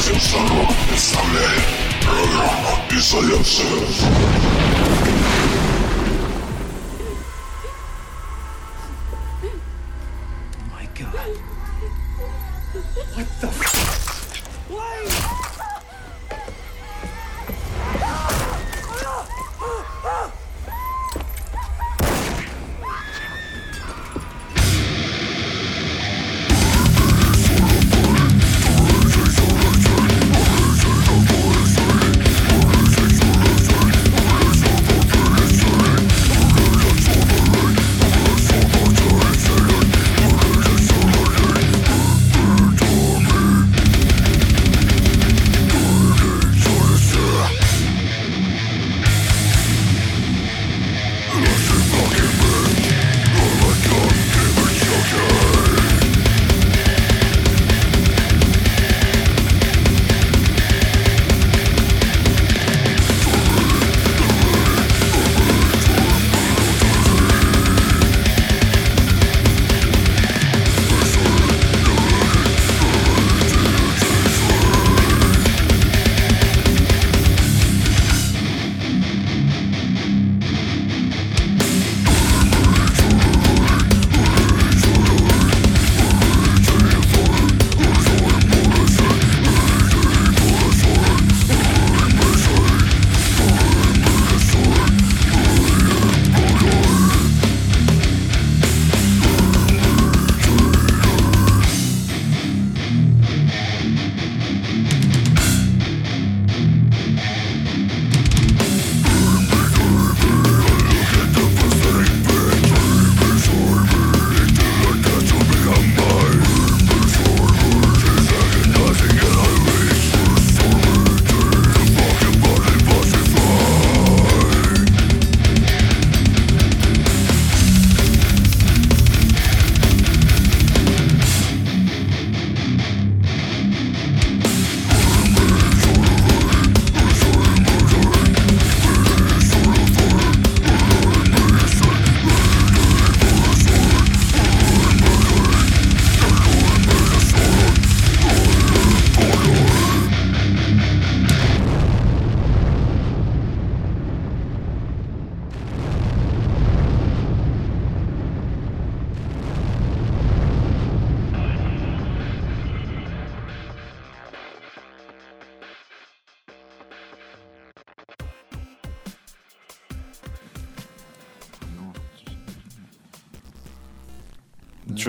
Desde un solo estable programa y.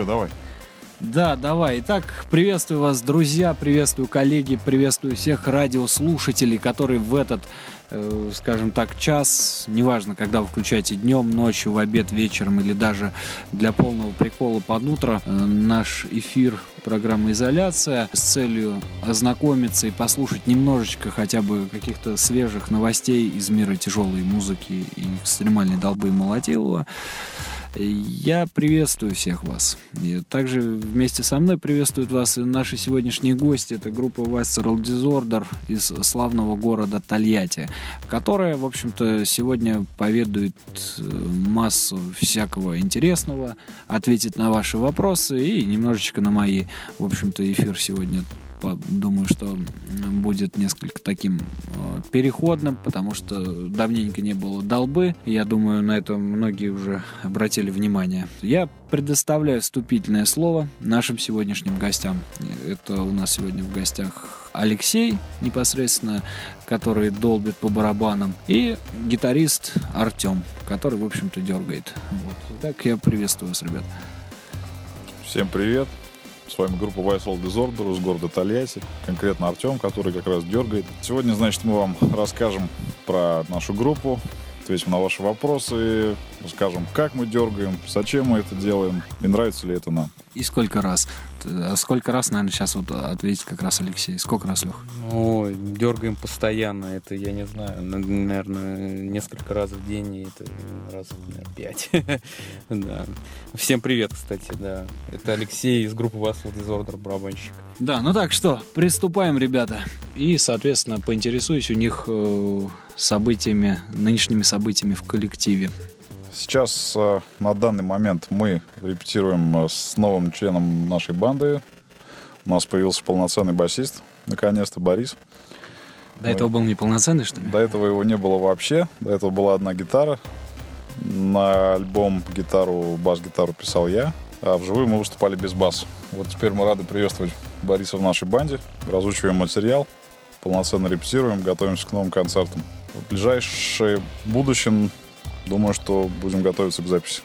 Че, давай. Да, давай. Итак, приветствую вас, друзья, приветствую коллеги, приветствую всех радиослушателей, которые в этот, э, скажем так, час, неважно, когда вы включаете днем, ночью, в обед, вечером или даже для полного прикола под утро, э, наш эфир программы «Изоляция» с целью ознакомиться и послушать немножечко хотя бы каких-то свежих новостей из мира тяжелой музыки и экстремальной долбы Молотилова. Я приветствую всех вас. И также вместе со мной приветствуют вас и наши сегодняшние гости. Это группа Visceral Disorder из славного города Тольятти, которая, в общем-то, сегодня поведает э, массу всякого интересного, ответит на ваши вопросы и немножечко на мои. В общем-то, эфир сегодня думаю, что будет несколько таким э, переходным, потому что давненько не было долбы. Я думаю, на это многие уже обратили внимание. Я предоставляю вступительное слово нашим сегодняшним гостям. Это у нас сегодня в гостях Алексей, непосредственно, который долбит по барабанам, и гитарист Артем, который, в общем-то, дергает. Вот. Так я приветствую вас, ребят. Всем привет. С вами группа Vice Disorder из города Тольятти, конкретно Артем, который как раз дергает. Сегодня, значит, мы вам расскажем про нашу группу, ответим на ваши вопросы, расскажем, как мы дергаем, зачем мы это делаем и нравится ли это нам. И сколько раз? А сколько раз, наверное, сейчас вот ответит как раз Алексей. Сколько раз, Лех? Ой, дергаем постоянно. Это, я не знаю, наверное, несколько раз в день, и это раз, наверное, пять. да. Всем привет, кстати, да. Это Алексей из группы Vasal Disorder, барабанщик. Да, ну так что, приступаем, ребята. И, соответственно, поинтересуюсь у них э, событиями, нынешними событиями в коллективе. Сейчас э, на данный момент мы репетируем э, с новым членом нашей банды. У нас появился полноценный басист наконец-то Борис. До этого был неполноценный, что ли? До этого его не было вообще. До этого была одна гитара. На альбом гитару, бас-гитару писал я, а вживую мы выступали без баса. Вот теперь мы рады приветствовать Бориса в нашей банде. Разучиваем материал, полноценно репетируем, готовимся к новым концертам. В ближайшее будущем, думаю, что будем готовиться к записи.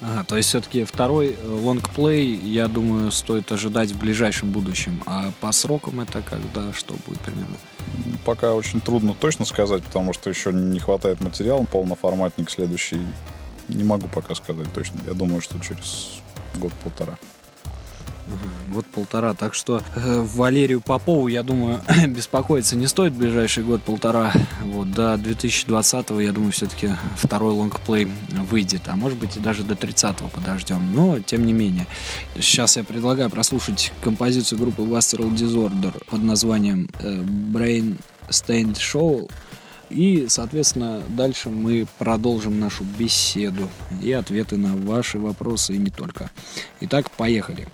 Ага, то есть все-таки второй э, лонгплей, я думаю, стоит ожидать в ближайшем будущем. А по срокам это когда, что будет примерно? Пока очень трудно точно сказать, потому что еще не хватает материала, полноформатник следующий. Не могу пока сказать точно. Я думаю, что через год-полтора. Год полтора. Так что э, Валерию Попову, я думаю, беспокоиться не стоит в ближайший год-полтора. Вот, до 2020-го, я думаю, все-таки второй лонгплей выйдет. А может быть и даже до 30-го подождем. Но, тем не менее. Сейчас я предлагаю прослушать композицию группы Visceral Disorder под названием э, Brain Stained Show. И, соответственно, дальше мы продолжим нашу беседу и ответы на ваши вопросы и не только. Итак, поехали.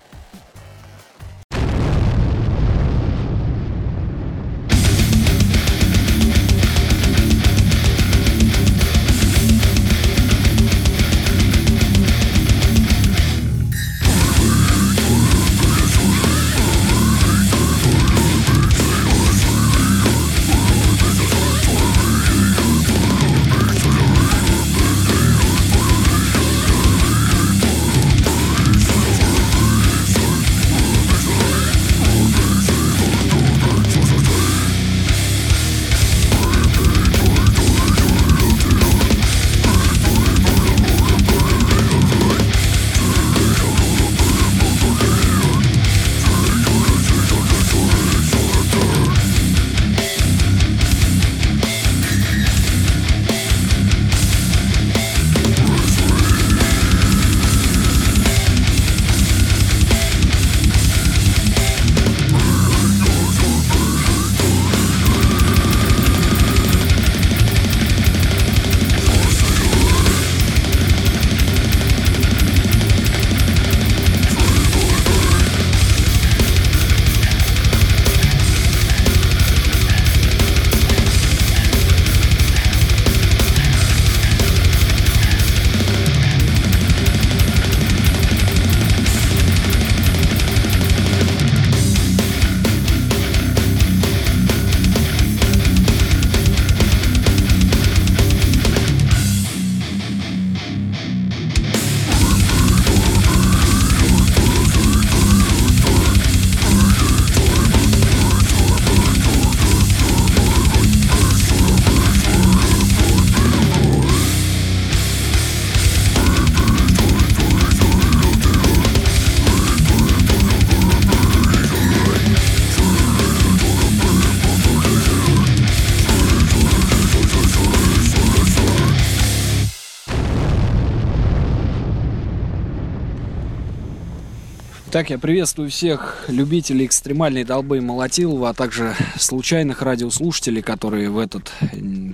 Так, я приветствую всех любителей экстремальной долбы и молотилова, а также случайных радиослушателей, которые в этот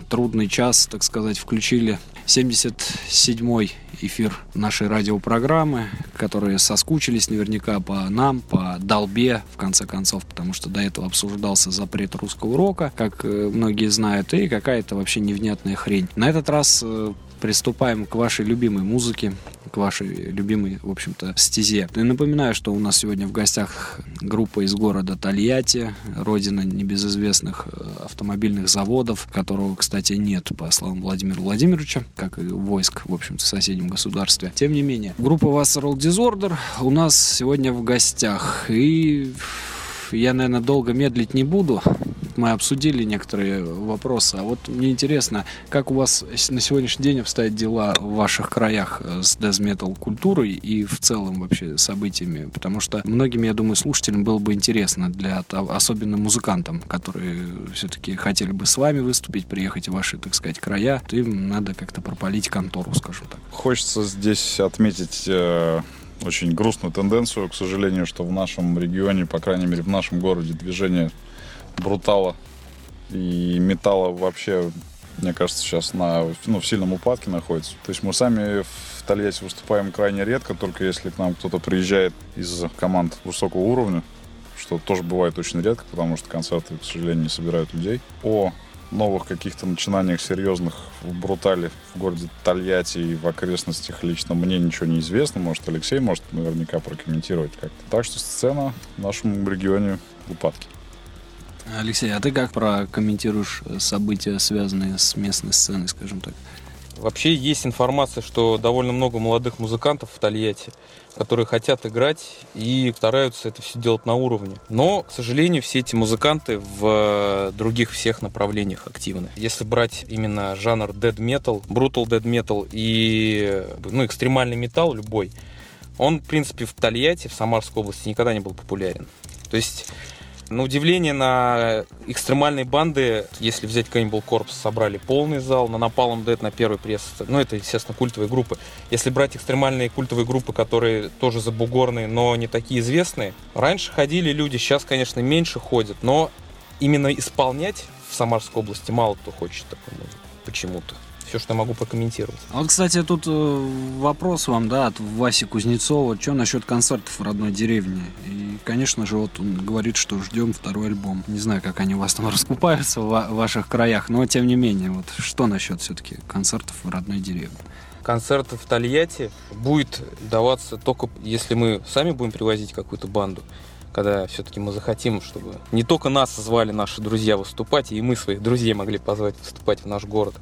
трудный час, так сказать, включили 77-й эфир нашей радиопрограммы, которые соскучились наверняка по нам, по долбе, в конце концов, потому что до этого обсуждался запрет русского рока, как э, многие знают, и какая-то вообще невнятная хрень. На этот раз э, приступаем к вашей любимой музыке, к вашей любимой, в общем-то, стезе. И напоминаю, что у нас сегодня в гостях группа из города Тольятти, родина небезызвестных э, автомобильных заводов, которого, кстати, нет, по словам Владимира Владимировича, как и войск, в общем-то, в соседнем государстве. Тем не менее, группа Visceral Disorder у нас сегодня в гостях. И я, наверное, долго медлить не буду мы обсудили некоторые вопросы. А вот мне интересно, как у вас на сегодняшний день обстоят дела в ваших краях э, с дезметал культурой и в целом вообще событиями? Потому что многим, я думаю, слушателям было бы интересно, для особенно музыкантам, которые все-таки хотели бы с вами выступить, приехать в ваши, так сказать, края, то им надо как-то пропалить контору, скажем так. Хочется здесь отметить э, очень грустную тенденцию, к сожалению, что в нашем регионе, по крайней мере в нашем городе, движение брутала и металла вообще, мне кажется, сейчас на, ну, в сильном упадке находится. То есть мы сами в Тольятти выступаем крайне редко, только если к нам кто-то приезжает из команд высокого уровня. что тоже бывает очень редко, потому что концерты, к сожалению, не собирают людей. О новых каких-то начинаниях серьезных в Брутале, в городе Тольятти и в окрестностях лично мне ничего не известно. Может, Алексей может наверняка прокомментировать как-то. Так что сцена в нашем регионе в упадке. Алексей, а ты как прокомментируешь события, связанные с местной сценой, скажем так? Вообще есть информация, что довольно много молодых музыкантов в Тольятти, которые хотят играть и стараются это все делать на уровне. Но, к сожалению, все эти музыканты в других всех направлениях активны. Если брать именно жанр dead metal, brutal dead metal и ну, экстремальный металл любой, он, в принципе, в Тольятти, в Самарской области никогда не был популярен. То есть на удивление, на экстремальные банды, если взять Cannibal Corpse, собрали полный зал, на Napalm Dead на первый пресс, ну это, естественно, культовые группы. Если брать экстремальные культовые группы, которые тоже забугорные, но не такие известные, раньше ходили люди, сейчас, конечно, меньше ходят, но именно исполнять в Самарской области мало кто хочет такой музыку почему-то все, что я могу прокомментировать. А вот, кстати, тут э, вопрос вам, да, от Васи Кузнецова. Что насчет концертов в родной деревне? И, конечно же, вот он говорит, что ждем второй альбом. Не знаю, как они у вас там раскупаются в ваших краях, но тем не менее, вот что насчет все-таки концертов в родной деревне? Концерт в Тольятти будет даваться только если мы сами будем привозить какую-то банду когда все-таки мы захотим, чтобы не только нас звали наши друзья выступать, и мы своих друзей могли позвать выступать в наш город.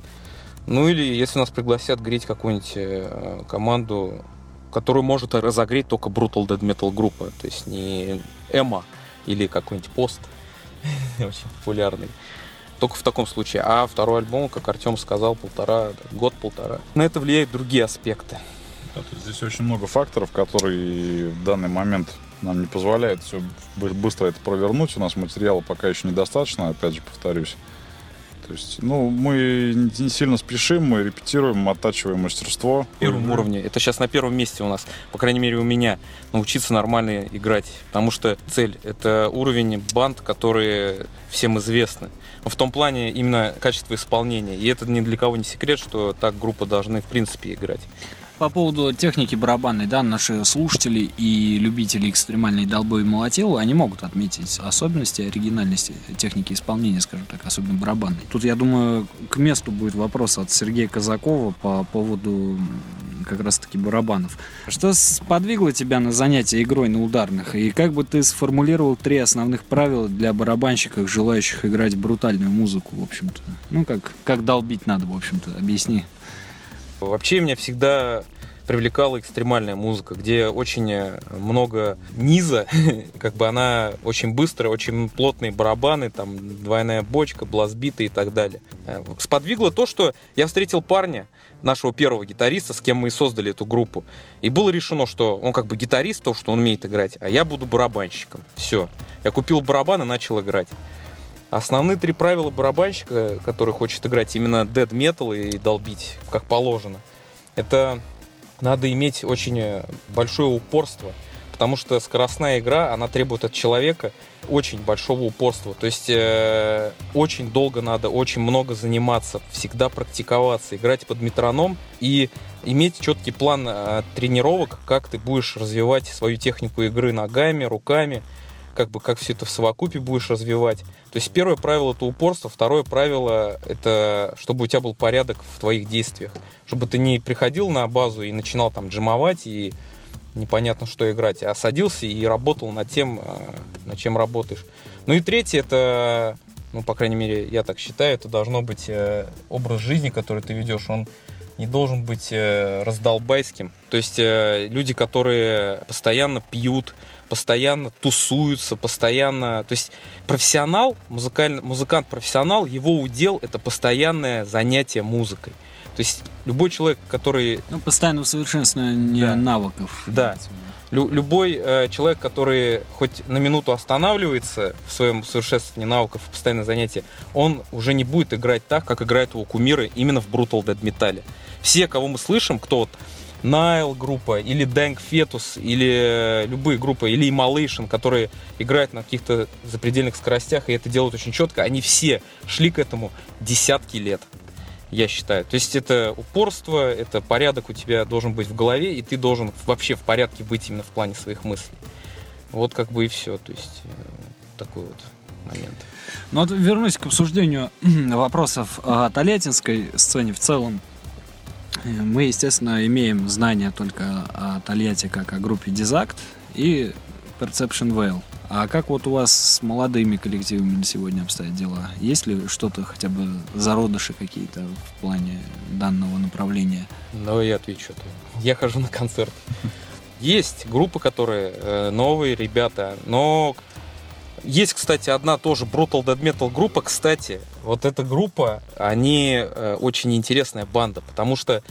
Ну или если нас пригласят греть какую-нибудь э, команду, которую может разогреть только Brutal Dead Metal группа, то есть не Эма или какой-нибудь пост, очень популярный. Только в таком случае. А второй альбом, как Артем сказал, полтора, год-полтора. На это влияют другие аспекты. Здесь очень много факторов, которые в данный момент нам не позволяют все быстро это провернуть. У нас материала пока еще недостаточно, опять же повторюсь. То есть, ну, мы не сильно спешим, мы репетируем, оттачиваем мастерство. На первом уровне. Это сейчас на первом месте у нас, по крайней мере, у меня, научиться нормально играть. Потому что цель — это уровень банд, которые всем известны. В том плане именно качество исполнения. И это ни для кого не секрет, что так группы должны, в принципе, играть. По поводу техники барабанной, да, наши слушатели и любители экстремальной долбой и молотила, они могут отметить особенности, оригинальности техники исполнения, скажем так, особенно барабанной. Тут, я думаю, к месту будет вопрос от Сергея Казакова по поводу как раз-таки барабанов. Что подвигло тебя на занятия игрой на ударных? И как бы ты сформулировал три основных правила для барабанщиков, желающих играть брутальную музыку, в общем-то? Ну, как, как долбить надо, в общем-то, объясни. Вообще меня всегда привлекала экстремальная музыка, где очень э, много низа, как бы она очень быстрая, очень плотные барабаны, там двойная бочка, блазбиты и так далее. Э, сподвигло то, что я встретил парня, нашего первого гитариста, с кем мы и создали эту группу. И было решено, что он как бы гитарист, то, что он умеет играть, а я буду барабанщиком. Все. Я купил барабан и начал играть. Основные три правила барабанщика, который хочет играть именно dead metal и долбить как положено, это надо иметь очень э, большое упорство, потому что скоростная игра, она требует от человека очень большого упорства. То есть э, очень долго надо, очень много заниматься, всегда практиковаться, играть под метроном и иметь четкий план э, тренировок, как ты будешь развивать свою технику игры ногами, руками, как бы как все это в совокупе будешь развивать. То есть первое правило это упорство, второе правило это чтобы у тебя был порядок в твоих действиях, чтобы ты не приходил на базу и начинал там джимовать и непонятно что играть, а садился и работал над тем, э, над чем работаешь. Ну и третье это, ну по крайней мере я так считаю, это должно быть э, образ жизни, который ты ведешь, он не должен быть э, раздолбайским. То есть люди, которые постоянно пьют, постоянно тусуются, постоянно... То есть профессионал, музыкальный, музыкант-профессионал, его удел — это постоянное занятие музыкой. То есть любой человек, который... Ну, постоянно усовершенствование да. навыков. Да. Лю- любой э, человек, который хоть на минуту останавливается в своем совершенствовании навыков и постоянное занятие, он уже не будет играть так, как играют его кумиры именно в Brutal Dead Metal. Все, кого мы слышим, кто вот Найл группа, или Dank Fetus, или любые группы, или Immolation, которые играют на каких-то запредельных скоростях, и это делают очень четко, они все шли к этому десятки лет, я считаю. То есть это упорство, это порядок у тебя должен быть в голове, и ты должен вообще в порядке быть именно в плане своих мыслей. Вот как бы и все. То есть э, такой вот момент. Ну вот вернусь к обсуждению вопросов о тольяттинской сцене в целом. Мы, естественно, имеем знания только о Тольятти как о группе Дизакт и Perception Veil. А как вот у вас с молодыми коллективами на сегодня обстоят дела? Есть ли что-то, хотя бы зародыши какие-то в плане данного направления? Ну, я отвечу. Я хожу на концерт. Есть группы, которые э, новые ребята, но есть, кстати, одна тоже Brutal Dead Metal группа. Кстати, вот эта группа, они э, очень интересная банда, потому что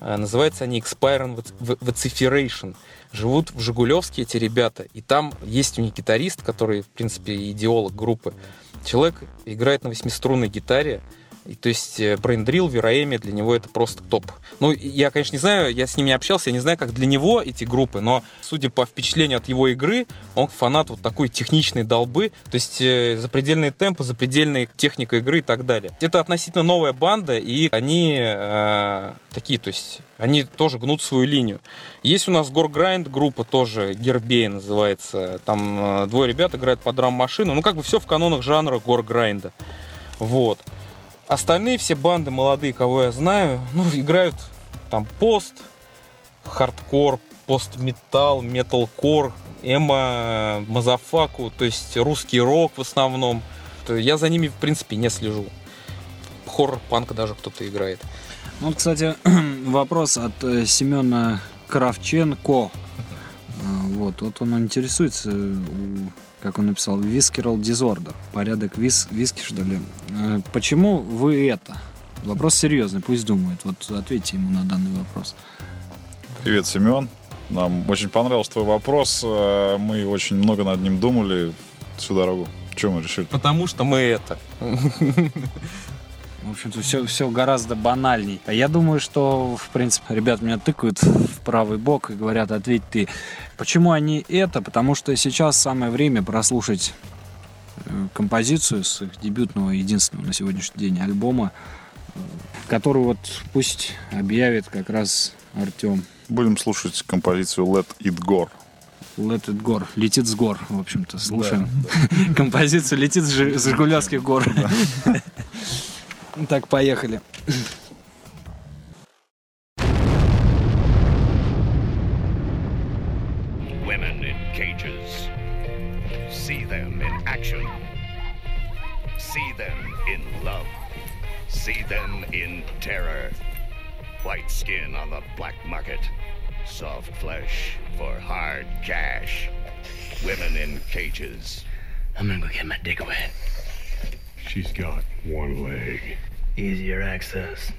э, называются они Expiring Vociferation. Живут в Жигулевске эти ребята, и там есть у них гитарист, который, в принципе, идеолог группы. Человек играет на восьмиструнной гитаре, то есть брейндрил, Вероэми, для него это просто топ. Ну, я, конечно, не знаю, я с ним не общался, я не знаю, как для него эти группы, но, судя по впечатлению от его игры, он фанат вот такой техничной долбы, то есть э, запредельные темпы, запредельная техника игры и так далее. Это относительно новая банда, и они э, такие, то есть они тоже гнут свою линию. Есть у нас goregrind группа тоже, Гербей называется. Там э, двое ребят играют под драм-машину. Ну, как бы все в канонах жанра Горграйнда. Вот. Остальные все банды молодые, кого я знаю, ну, играют там пост-хардкор, пост-металл, металкор, эмо, мазафаку, то есть русский рок в основном. Я за ними, в принципе, не слежу. Хоррор-панк даже кто-то играет. Ну, кстати, вопрос от э, Семена Кравченко. Вот, вот он интересуется, как он написал, Visceral Disorder, порядок вис, виски, что ли. Э, почему вы это? Вопрос серьезный, пусть думает. Вот ответьте ему на данный вопрос. Привет, Семен. Нам очень понравился твой вопрос. Э, мы очень много над ним думали всю дорогу. Чем мы решили? Потому что мы это. В общем-то, все, все гораздо банальней. А я думаю, что, в принципе, ребят меня тыкают в правый бок и говорят, ответь ты. Почему они это? Потому что сейчас самое время прослушать композицию с их дебютного, единственного на сегодняшний день альбома, который вот пусть объявит как раз Артем. Будем слушать композицию Let It Go. Let It Go. Летит с гор, в общем-то. Слушаем да, да. композицию «Летит с Жигулевских гор». Так, поехали. Women in cages. See them in action. See them in love. See them in terror. White skin on the black market. Soft flesh for hard cash. Women in cages. I'm gonna go get my dick wet. She's got one leg. Easier access.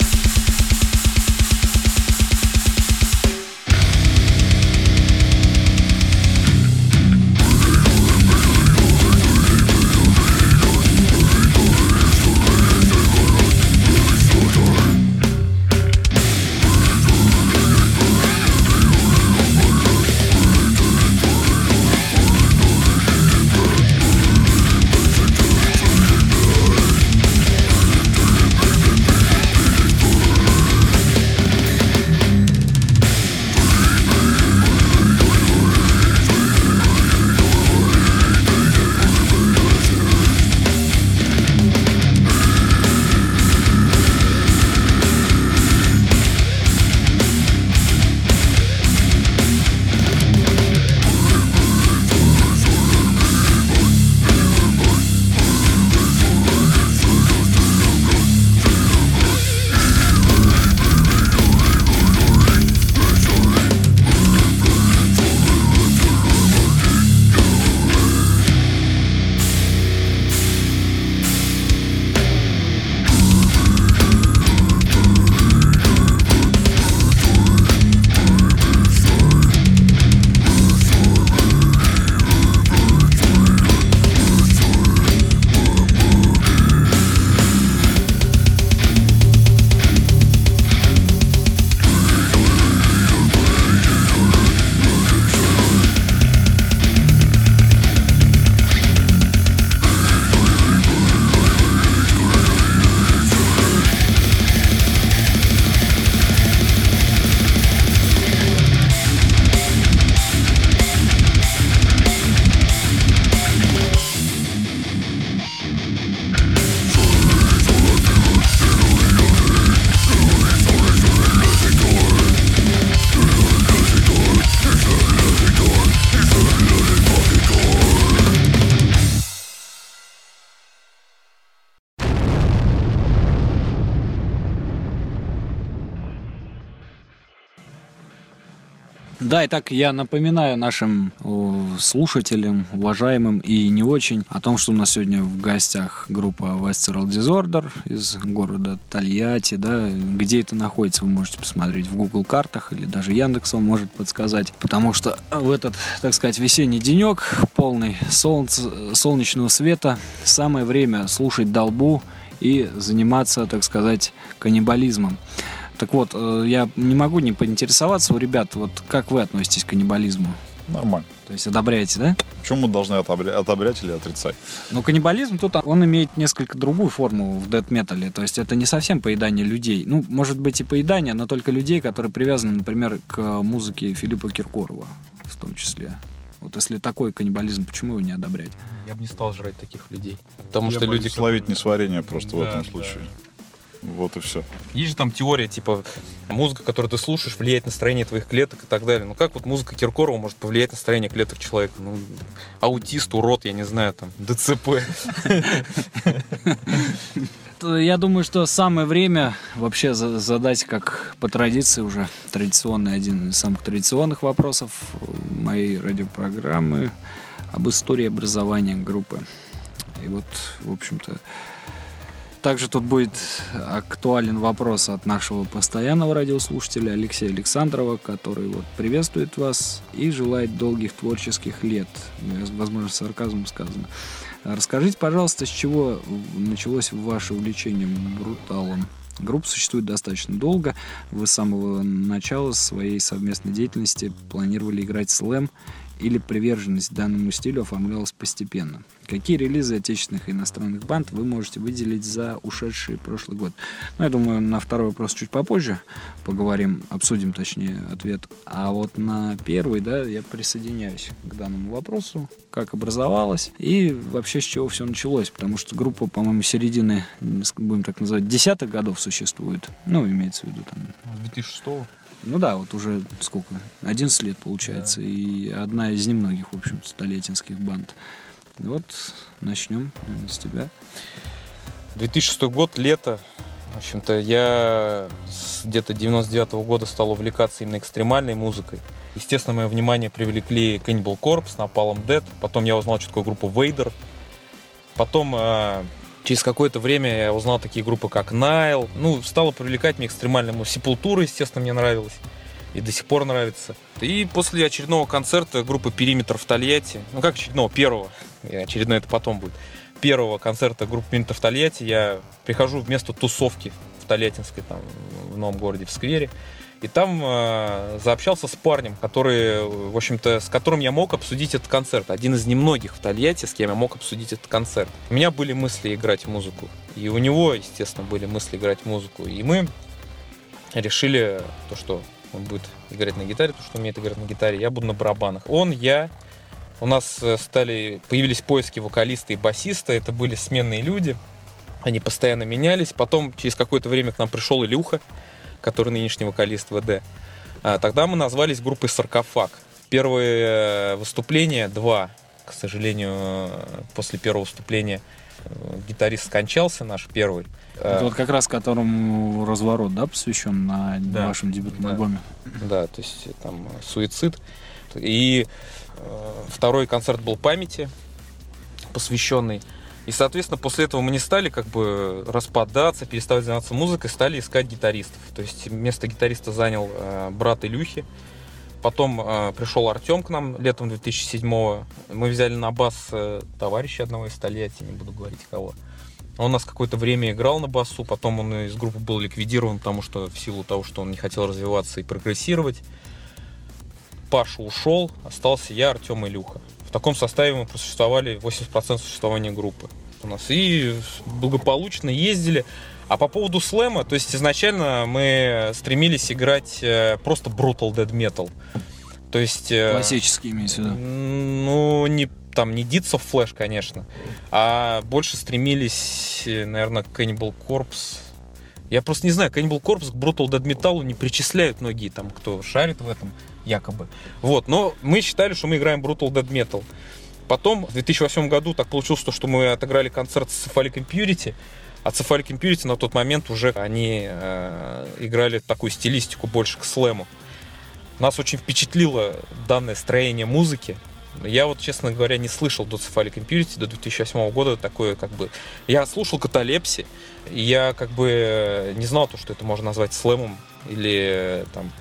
Да, итак, я напоминаю нашим слушателям, уважаемым и не очень, о том, что у нас сегодня в гостях группа Western Disorder из города Тольятти, да, где это находится, вы можете посмотреть в Google картах или даже Яндекс вам может подсказать, потому что в этот, так сказать, весенний денек, полный солнца, солнечного света, самое время слушать долбу и заниматься, так сказать, каннибализмом. Так вот, э, я не могу не поинтересоваться у ребят, вот как вы относитесь к каннибализму? Нормально. То есть одобряете, да? Почему мы должны отобря- отобрять или отрицать? Но каннибализм тут он имеет несколько другую форму в дэт-метале. То есть это не совсем поедание людей. Ну, может быть и поедание, но только людей, которые привязаны, например, к музыке Филиппа Киркорова в том числе. Вот если такой каннибализм, почему его не одобрять? Я бы не стал жрать таких людей. Потому Я что люди... словить несварение просто в Да, этом да. Вот и все. Есть же там теория, типа, музыка, которую ты слушаешь, влияет на настроение твоих клеток и так далее. Ну как вот музыка Киркорова может повлиять на настроение клеток человека? Ну, аутист, урод, я не знаю, там, ДЦП. Я думаю, что самое время вообще за- задать, как по традиции уже, традиционный, один из самых традиционных вопросов моей радиопрограммы об истории образования группы. И вот, в общем-то, также тут будет актуален вопрос от нашего постоянного радиослушателя Алексея Александрова, который вот приветствует вас и желает долгих творческих лет. Ну, Возможно, сарказмом сказано. А Расскажите, пожалуйста, с чего началось ваше увлечение бруталом? Группа существует достаточно долго. Вы с самого начала своей совместной деятельности планировали играть слэм или приверженность данному стилю оформлялась постепенно? Какие релизы отечественных и иностранных банд вы можете выделить за ушедший прошлый год? Ну, я думаю, на второй вопрос чуть попозже поговорим, обсудим, точнее, ответ. А вот на первый, да, я присоединяюсь к данному вопросу, как образовалась и вообще с чего все началось, потому что группа, по-моему, середины, будем так называть, десятых годов существует. Ну, имеется в виду там С 2006 ну да, вот уже сколько? 11 лет получается. И одна из немногих, в общем, столетинских банд. Вот начнем с тебя. 2006 год, лето. В общем-то, я где-то 99 года стал увлекаться именно экстремальной музыкой. Естественно, мое внимание привлекли Cannibal Corpse, Napalm Dead. Потом я узнал, что такое группа Vader. Потом, э, через какое-то время я узнал такие группы, как Nile. Ну, стало привлекать мне экстремальная музыка. Сепультура, естественно, мне нравилась. И до сих пор нравится. И после очередного концерта группы Периметр в Тольятти, ну как очередного, первого, очередной это потом будет, первого концерта группы Периметр в Тольятти я прихожу вместо тусовки в Тольяттинской, там, в новом городе, в сквере. И там э, заобщался с парнем, который, в общем-то, с которым я мог обсудить этот концерт. Один из немногих в Тольятти, с кем я мог обсудить этот концерт. У меня были мысли играть музыку. И у него, естественно, были мысли играть музыку. И мы решили то, что он будет играть на гитаре, то, что умеет играть на гитаре, я буду на барабанах. Он, я, у нас э, стали, появились поиски вокалиста и басиста, это были сменные люди, они постоянно менялись. Потом через какое-то время к нам пришел Илюха, который нынешний вокалист ВД. А, Тогда мы назвались группой «Саркофаг». Первые э, выступления, два, к сожалению, после первого выступления э, гитарист скончался, наш первый. Это вот как раз которому разворот, да, посвящен на Да. вашем дебютном Да. альбоме. Да, то есть там суицид. И второй концерт был памяти, посвященный. И, соответственно, после этого мы не стали как бы распадаться, переставать заниматься музыкой, стали искать гитаристов. То есть место гитариста занял э, брат Илюхи. Потом э, пришел Артем к нам летом 2007-го. Мы взяли на бас э, товарища одного из Тольятти, не буду говорить кого. Он у нас какое-то время играл на басу, потом он из группы был ликвидирован, потому что в силу того, что он не хотел развиваться и прогрессировать. Паша ушел, остался я, Артем и Илюха. В таком составе мы просуществовали 80% существования группы у нас. И благополучно ездили. А по поводу слэма, то есть изначально мы стремились играть э, просто brutal dead metal. То есть... э, Классический имеется в виду. ну, не, там, не Deeds of Flash, конечно, а больше стремились, э, наверное, к Cannibal Corpse. Я просто не знаю, Cannibal Corpse к Brutal Dead Metal не причисляют многие там, кто шарит в этом, якобы. Вот, но мы считали, что мы играем Brutal Dead Metal. Потом, в 2008 году так получилось, что мы отыграли концерт с Cephalic Impurity, а Cephalic Impurity на тот момент уже они э, играли такую стилистику больше к слэму. Нас очень впечатлило данное строение музыки. Я вот, честно говоря, не слышал до Cephalic Impurity до 2008 года такое, как бы... Я слушал каталепси, и я как бы не знал то, что это можно назвать слэмом или там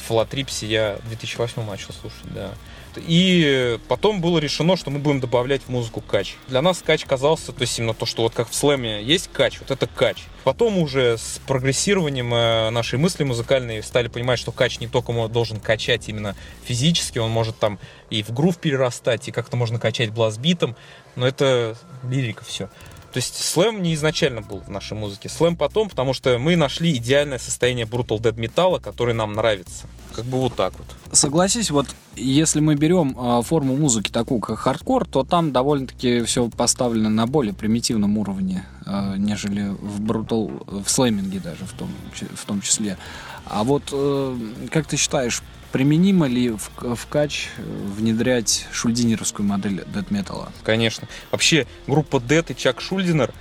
фалотрипси я в 2008 начал слушать, да. И потом было решено, что мы будем добавлять в музыку кач. Для нас кач казался, то есть именно то, что вот как в слэме есть кач, вот это кач. Потом уже с прогрессированием э, нашей мысли музыкальной стали понимать, что кач не только должен качать именно физически, он может там и в грув перерастать, и как-то можно качать блазбитом, но это лирика все. То есть слэм не изначально был в нашей музыке. Слэм потом, потому что мы нашли идеальное состояние dead металла, который нам нравится. Как бы вот так вот. Согласись, вот если мы берем э, форму музыки такую, как хардкор, то там довольно-таки все поставлено на более примитивном уровне, э, нежели в brutal, в слэминге даже в том, в том числе. А вот э, как ты считаешь, применимо ли в, в кач внедрять шульдинеровскую модель Metal? Конечно. Вообще, группа Dead и Чак Шульдинер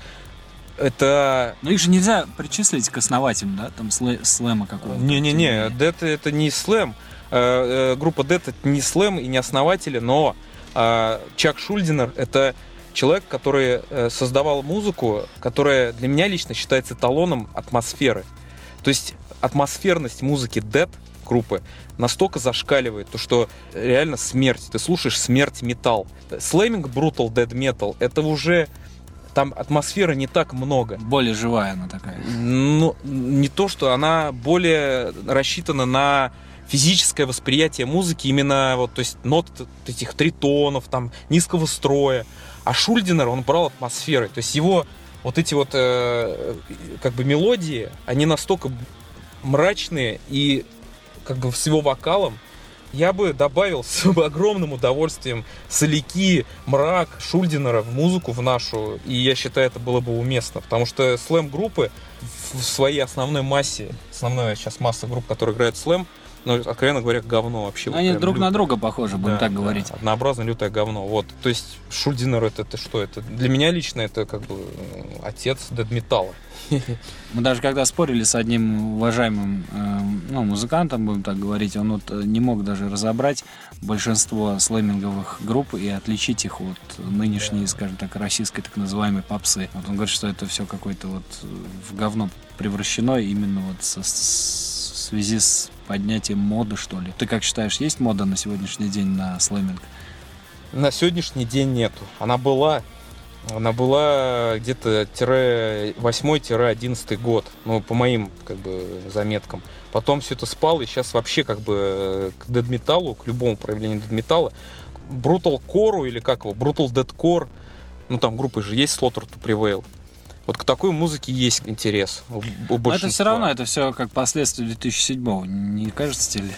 это... Но их же нельзя причислить к основателям, да? Там слэ слэма какого-то. Не-не-не, Dead это не слэм. Э, э, группа Dead это не слэм и не основатели, но э, Чак Шульдинер это человек, который создавал музыку, которая для меня лично считается талоном атмосферы. То есть атмосферность музыки Dead группы настолько зашкаливает, то что реально смерть. Ты слушаешь смерть металл. Слэминг Brutal Dead Metal это уже там атмосферы не так много. Более живая она такая. Ну, не то, что она более рассчитана на физическое восприятие музыки, именно вот, то есть нот этих тритонов, там, низкого строя. А Шульдинер, он брал атмосферы. То есть его вот эти вот э, как бы мелодии, они настолько мрачные и как бы с его вокалом, я бы добавил с огромным удовольствием соляки, мрак Шульдинера в музыку в нашу, и я считаю, это было бы уместно, потому что слэм-группы в своей основной массе, основная сейчас масса групп, которые играют слэм, ну, откровенно говоря, говно вообще. Они вот друг на друга похожи, будем да, так говорить. Да, однообразно лютое говно. Вот. То есть Шульдинер это, это что? Это для меня лично это как бы отец дедметалла. Мы даже когда спорили с одним уважаемым э, ну, музыкантом, будем так говорить, он вот э, не мог даже разобрать большинство слэминговых групп и отличить их от нынешней, скажем так, российской так называемой попсы. Вот он говорит, что это все какое-то вот в говно превращено именно вот со, в связи с поднятием моды, что ли. Ты как считаешь, есть мода на сегодняшний день на слэминг? На сегодняшний день нету. Она была, она была где-то 8-11 год, ну, по моим как бы заметкам. Потом все это спало, и сейчас вообще как бы к дедметаллу, к любому проявлению дедметалла, Brutal Core или как его, Brutal Deadcore, ну там группы же есть Slaughter to Prevail, вот к такой музыке есть интерес у, у большинства. это все равно, это все как последствия 2007-го, не кажется тебе?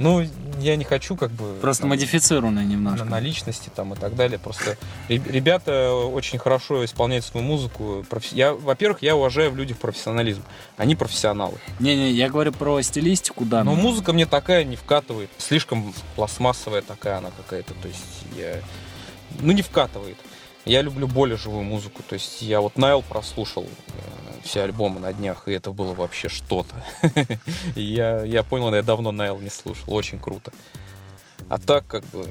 Ну, я не хочу как бы... Просто там, модифицированное немножко. На, на личности там и так далее. Просто ребята очень хорошо исполняют свою музыку. Я, во-первых, я уважаю в людях профессионализм. Они профессионалы. Не-не, я говорю про стилистику, да. Но музыка мне такая не вкатывает. Слишком пластмассовая такая она какая-то. То есть я... Ну, не вкатывает. Я люблю более живую музыку. То есть я вот Найл прослушал э, все альбомы на днях, и это было вообще что-то. я, я понял, я давно Найл не слушал. Очень круто. А так как бы...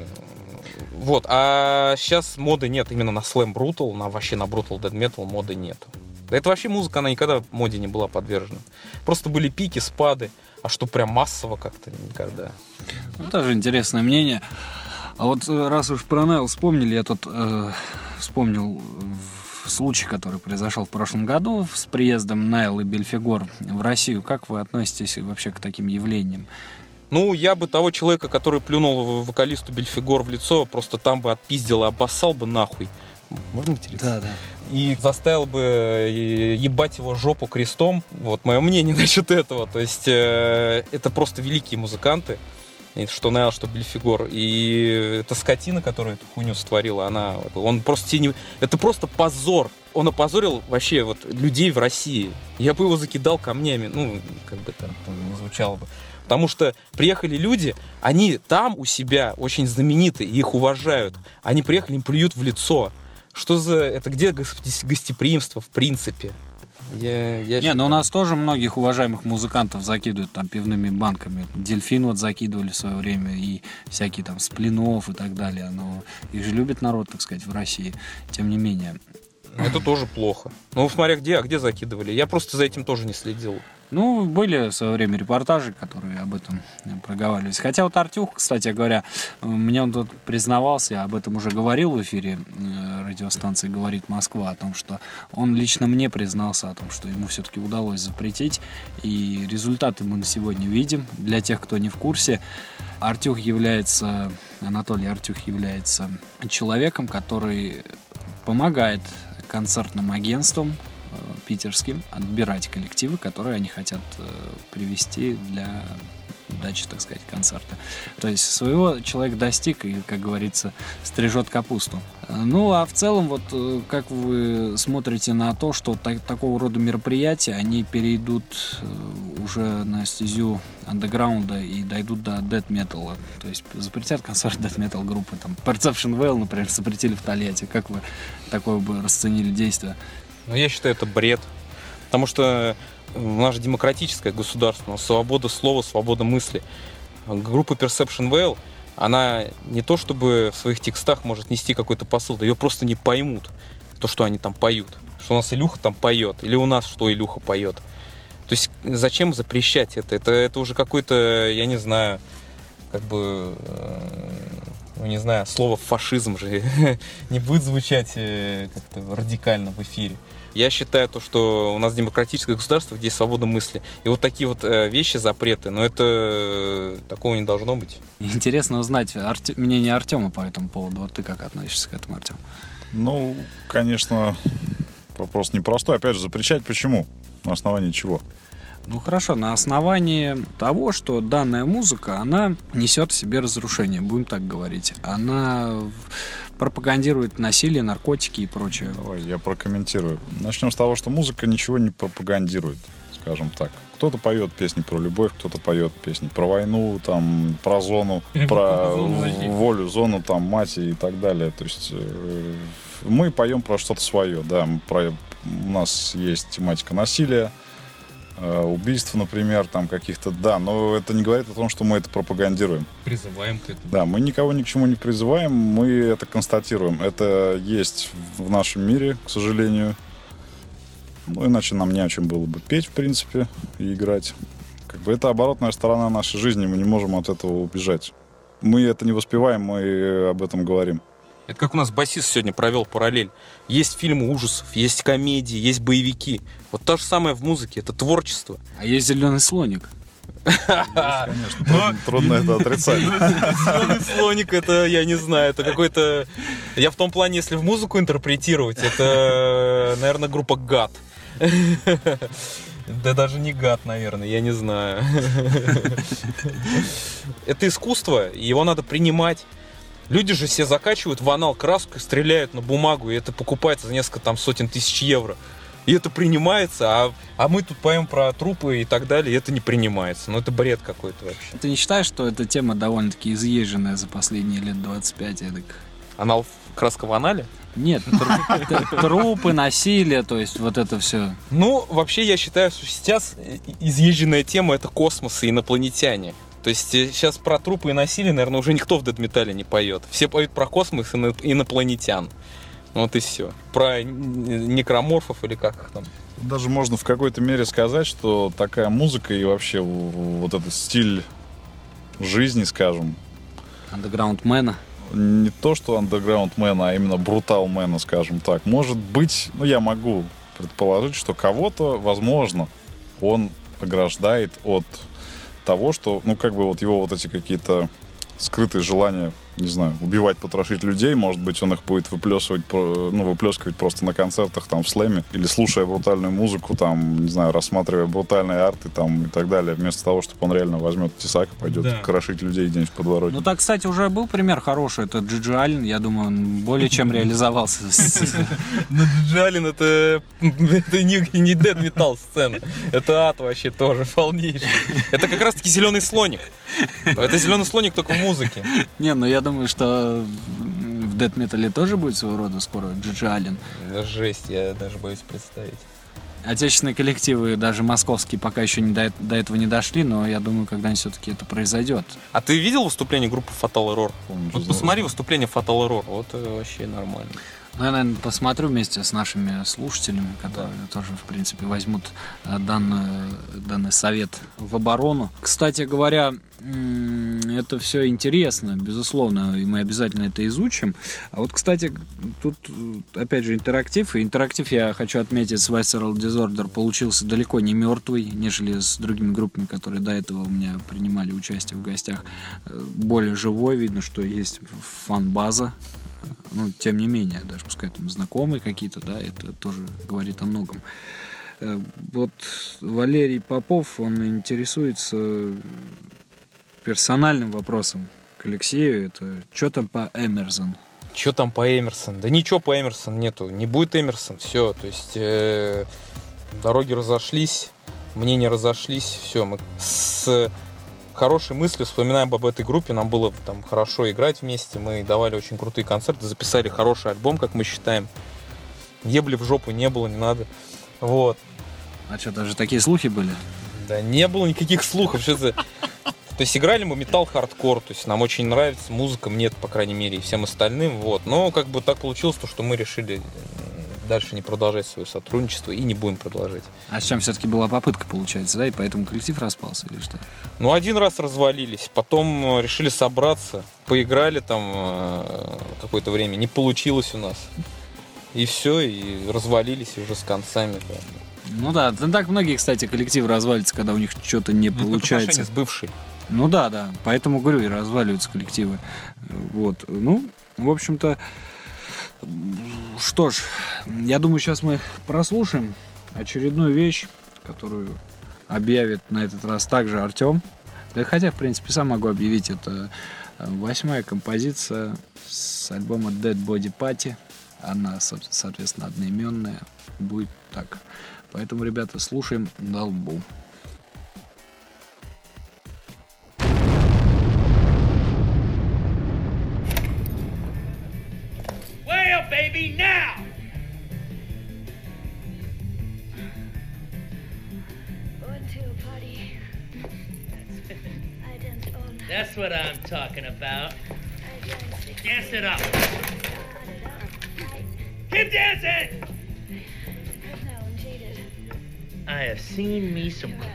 Вот. А сейчас моды нет именно на Slam Brutal, на вообще на Brutal Dead Metal моды нет. Это вообще музыка, она никогда моде не была подвержена. Просто были пики, спады. А что прям массово как-то никогда. Ну, тоже интересное мнение. А вот э, раз уж про Найл вспомнили, я тут э, вспомнил случай, который произошел в прошлом году с приездом Найл и Бельфигор в Россию. Как вы относитесь вообще к таким явлениям? Ну, я бы того человека, который плюнул вокалисту Бельфигор в лицо, просто там бы отпиздил и обоссал бы нахуй. Можно материться? Да, да. И заставил бы э, ебать его жопу крестом. Вот мое мнение насчет этого. То есть э, это просто великие музыканты что Найл, что Бельфигор. И эта скотина, которая эту хуйню сотворила, она, он просто не... Это просто позор. Он опозорил вообще вот людей в России. Я бы его закидал камнями. Ну, как бы там не звучало бы. Потому что приехали люди, они там у себя очень знамениты, и их уважают. Они приехали, им плюют в лицо. Что за... Это где гостеприимство в принципе? Я, я Не, ну у считаю- нас тоже многих уважаемых музыкантов закидывают там пивными банками. Дельфин вот закидывали в свое время, и всякие там сплинов и так далее. Но их же любит народ, так сказать, в России. Тем не менее. Это тоже плохо. Ну, смотря где, а где закидывали. Я просто за этим тоже не следил. Ну, были в свое время репортажи, которые об этом проговаривались. Хотя вот Артюх, кстати говоря, мне он тут признавался, я об этом уже говорил в эфире э, радиостанции «Говорит Москва», о том, что он лично мне признался о том, что ему все-таки удалось запретить. И результаты мы на сегодня видим. Для тех, кто не в курсе, Артюх является, Анатолий Артюх является человеком, который помогает концертным агентствам питерским отбирать коллективы, которые они хотят э, привести для дачи, так сказать, концерта. То есть своего человек достиг и, как говорится, стрижет капусту. Э, Ну, а в целом, вот э, как вы смотрите на то, что так- такого рода мероприятия, они перейдут э, уже на стезю андеграунда и дойдут до дэт металла. То есть запретят концерт дэт метал группы. Там Perception Well, например, запретили в Тольятти. Как вы такое бы расценили действие? Но я считаю, это бред. Потому что демократическое государство, у нас свобода слова, свобода мысли. Группа Perception Whale, она не то чтобы в своих текстах может нести какой-то посыл, да ее просто не поймут, то, что они там поют. Что у нас Илюха там поет, или у нас что Илюха поет. То есть зачем запрещать это? Это, это уже какой-то, я не знаю, как бы, э, ну не знаю, слово фашизм же не будет звучать э, как-то радикально в эфире. Я считаю то, что у нас демократическое государство, где есть свобода мысли. И вот такие вот э, вещи, запреты, но это э, такого не должно быть. Интересно узнать Арте- мнение Артема по этому поводу. Вот ты как относишься к этому, Артем? Ну, конечно, вопрос непростой. Опять же, запрещать почему? На основании чего? Ну хорошо, на основании того, что данная музыка, она несет в себе разрушение, будем так говорить. Она пропагандирует насилие, наркотики и прочее. Давай я прокомментирую. Начнем с того, что музыка ничего не пропагандирует, скажем так. Кто-то поет песни про любовь, кто-то поет песни про войну, там, про зону, про волю, зону, там, мать и так далее. То есть э, мы поем про что-то свое, да. мы про- у нас есть тематика насилия, убийств, например, там каких-то, да, но это не говорит о том, что мы это пропагандируем. Призываем к этому. Да, мы никого ни к чему не призываем, мы это констатируем. Это есть в нашем мире, к сожалению. Ну, иначе нам не о чем было бы петь, в принципе, и играть. Как бы это оборотная сторона нашей жизни, мы не можем от этого убежать. Мы это не воспеваем, мы об этом говорим. Это как у нас басист сегодня провел параллель. Есть фильмы ужасов, есть комедии, есть боевики. Вот то же самое в музыке, это творчество. А есть зеленый слоник. Конечно, трудно, трудно это отрицать. Зеленый слоник, это, я не знаю, это какой-то... Я в том плане, если в музыку интерпретировать, это, наверное, группа ГАД. Да даже не гад, наверное, я не знаю. Это искусство, его надо принимать. Люди же все закачивают в анал краску и стреляют на бумагу, и это покупается за несколько там сотен тысяч евро. И это принимается, а, а мы тут поем про трупы и так далее, и это не принимается. Ну это бред какой-то вообще. Ты не считаешь, что эта тема довольно-таки изъезженная за последние лет 25? эдак? Анал краска в анале? Нет, трупы, насилие, то есть вот это все. Ну, вообще, я считаю, что сейчас изъезженная тема это космос и инопланетяне. То есть сейчас про трупы и насилие, наверное, уже никто в дедметале не поет. Все поют про космос и ино- инопланетян. Вот и все. Про некроморфов или как их там. Даже можно в какой-то мере сказать, что такая музыка и вообще вот этот стиль жизни, скажем, Андеграундмена. не то, что андеграунд-мена, а именно брутал-мена, скажем так. Может быть, ну я могу предположить, что кого-то, возможно, он ограждает от того, что, ну как бы вот его вот эти какие-то скрытые желания, не знаю, убивать, потрошить людей, может быть, он их будет выплескивать, ну, выплескивать просто на концертах, там, в слэме, или слушая брутальную музыку, там, не знаю, рассматривая брутальные арты, там, и так далее, вместо того, чтобы он реально возьмет тесак и пойдет Да. крошить людей где-нибудь в подворотне. Ну так, кстати, уже был пример хороший. Это Джиджи Аллен. Я думаю, он более чем реализовался. Ну, Джалин это, это не, не дед металл сцена. Это ад вообще тоже полнейший. Это как раз таки зеленый слоник. Это зеленый слоник только в музыке. Не, ну я думаю, что в дэт метале тоже будет своего рода скоро Джиджи Аллен. Да Жесть, я даже боюсь представить. отечественные коллективы, даже московские, пока еще не до, до этого не дошли, но я думаю, когда-нибудь все-таки это произойдет. А ты видел выступление группы Fatal Error? Помню, Вот посмотри выступление Fatal Error, вот вообще нормально. Ну, я, наверное, посмотрю вместе с нашими слушателями, которые тоже, в принципе, возьмут э, данную, данный совет в оборону. Кстати говоря, это все интересно, безусловно, и мы обязательно это изучим. А вот, кстати, тут, э, опять же, интерактив. И интерактив, я хочу отметить, с Visceral Disorder получился далеко не мертвый, нежели с другими группами, которые до этого у меня принимали участие в гостях. Э, Более живой, видно, что есть фан-база, ну, тем не менее, даже пускай там знакомые какие-то, да, это тоже говорит о многом. Э, Вот Валерий Попов, он интересуется персональным вопросом к Алексею. Это что там по Эмерсон? Что там по Эмерсон? Да ничего по Эмерсон нету. Не будет Эмерсон, все. То есть э, дороги разошлись, мнения разошлись, все. Мы с хорошей мыслью вспоминаем об этой группе. Нам было там хорошо играть вместе. Мы давали очень крутые концерты, записали хороший альбом, как мы считаем. Ебли в жопу не было, не надо. Вот. А что, даже такие слухи были? Да не было никаких слухов. Что это? То есть играли мы металл хардкор, то есть нам очень нравится музыка, мне по крайней мере, и всем остальным, вот. Но как бы так получилось, то, что мы решили дальше не продолжать свое сотрудничество и не будем продолжать. А с чем все-таки была попытка, получается, да? И поэтому коллектив распался или что? Ну, один раз развалились, потом э, решили собраться, поиграли там э, какое-то время, не получилось у нас. И все, и развалились уже с концами. да. Ну да, так многие, кстати, коллективы развалится, когда у них что-то не Ну, получается. с бывшей. Ну да, да. Поэтому говорю, и разваливаются коллективы. Вот. Ну, в общем-то, что ж, я думаю, сейчас мы прослушаем очередную вещь, которую объявит на этот раз также Артем. Да хотя, в принципе, сам могу объявить. Это э, восьмая композиция с альбома Dead Body Party. Она, со- соответственно, одноименная. Будет так. Поэтому, ребята, слушаем на лбу.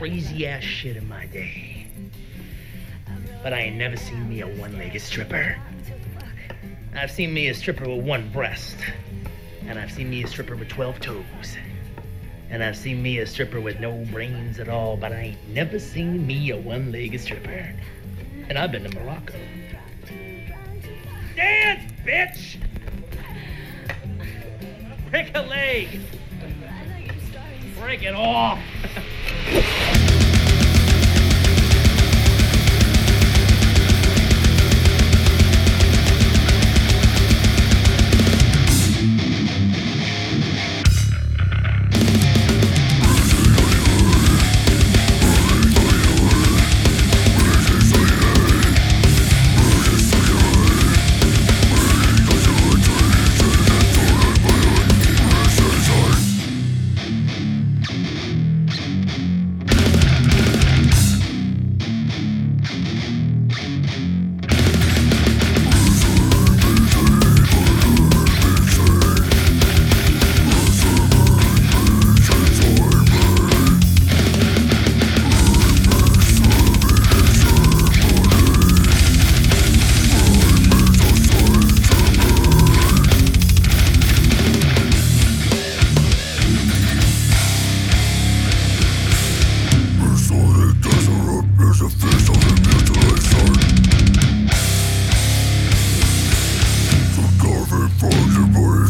Crazy ass shit in my day. But I ain't never seen me a one legged stripper. I've seen me a stripper with one breast. And I've seen me a stripper with 12 toes. And I've seen me a stripper with no brains at all, but I ain't never seen me a one legged stripper. And I've been to Morocco. Dance, bitch! Break a leg! Break it off!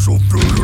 so blue.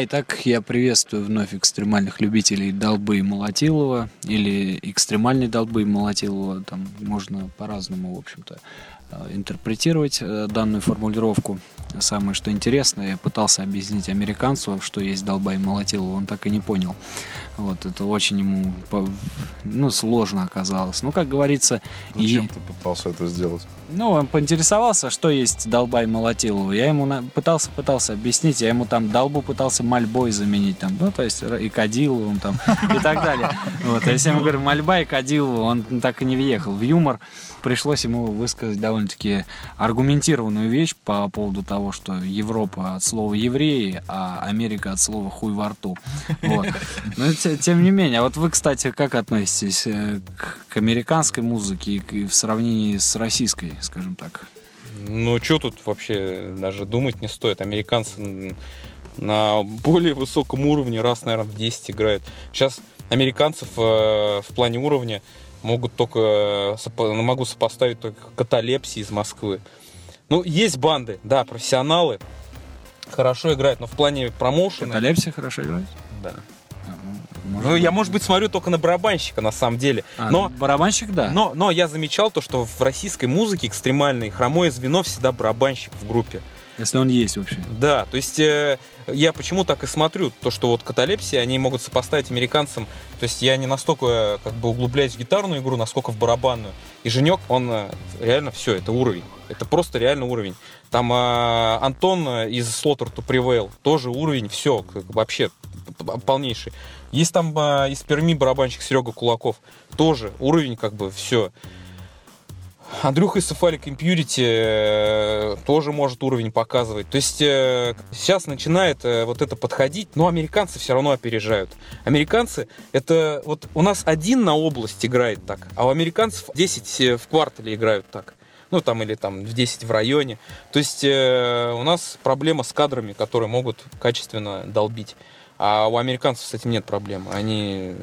Итак, я приветствую вновь экстремальных любителей Долбы и Молотилова, или экстремальной Долбы и Молотилова, там можно по-разному, в общем-то, интерпретировать э, данную формулировку. Самое, что интересно, я пытался объяснить американцу, что есть Долба и Молотилова, он так и не понял. Вот, это очень ему, ну, сложно оказалось. Ну, как говорится, и- Зачем ты пытался это сделать? ну, он поинтересовался, что есть долба и молотилова. Я ему на- пытался, пытался объяснить, я ему там долбу пытался мольбой заменить, там, ну, то есть и Кадиловым там, и так далее. Вот, а если я ему говорю мольба и Кадилова, он так и не въехал в юмор. Пришлось ему высказать довольно-таки аргументированную вещь по поводу того, что Европа от слова евреи, а Америка от слова хуй во рту. Вот. Но те- тем не менее, а вот вы, кстати, как относитесь э, к, американской музыке и в сравнении с российской, скажем так? Ну, что тут вообще даже думать не стоит. Американцы на более высоком уровне раз, наверное, в 10 играют. Сейчас американцев э, в плане уровня могут только ну, могу сопоставить только каталепсии из Москвы. Ну, есть банды, да, профессионалы, хорошо играют, но в плане промоушена... Каталепсия хорошо играет? Да. А, ну, Ну, я, может быть, смотрю только на барабанщика, на самом деле. А, но, барабанщик, да. но, но я замечал то, что в российской музыке экстремальной хромое звено всегда барабанщик в группе. Если он есть вообще. Да, то есть э, я почему так и смотрю, то, что вот каталепсия, они могут сопоставить американцам, то есть я не настолько как бы углубляюсь в гитарную игру, насколько в барабанную. И Женек, он э, реально все, это уровень. Это просто реально уровень. Там э, Антон э, из Slaughter to Prevail, тоже уровень, все, вообще п- п- полнейший. Есть там э, из Перми барабанщик Серега Кулаков, тоже уровень как бы все. Андрюха из Cephalic Impurity э, тоже может уровень показывать. То есть э, сейчас начинает э, вот это подходить, но американцы все равно опережают. Американцы, это вот у нас один на область играет так, а у американцев 10 в квартале играют так. Ну, там, или там в 10 в районе. То есть у нас проблема с кадрами, которые могут качественно долбить. А у американцев с этим нет проблем. Они...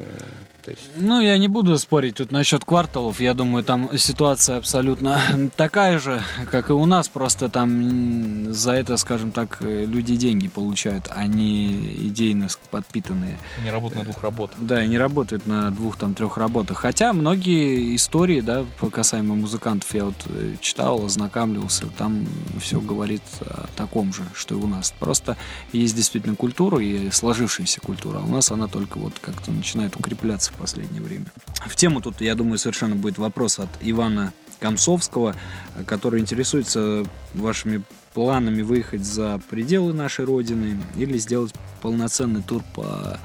То есть, Ну, я не буду спорить тут насчет кварталов. Я думаю, там ситуация абсолютно такая же, как и у нас. Просто там за это, скажем так, э, люди деньги получают, а не идейно подпитанные. не работают на двух работах. Да, и не работают на двух, там, трех работах. Хотя многие истории, да, по касаемо музыкантов, я вот э, читал, ознакомливался, там все говорит о таком же, что и у нас. Просто есть действительно культура и сложившаяся культура, а у нас она только вот как-то начинает укрепляться в последнее время. В тему тут, я думаю, совершенно будет вопрос от Ивана Комсовского, э, который интересуется вашими планами выехать за пределы нашей родины или сделать полноценный тур по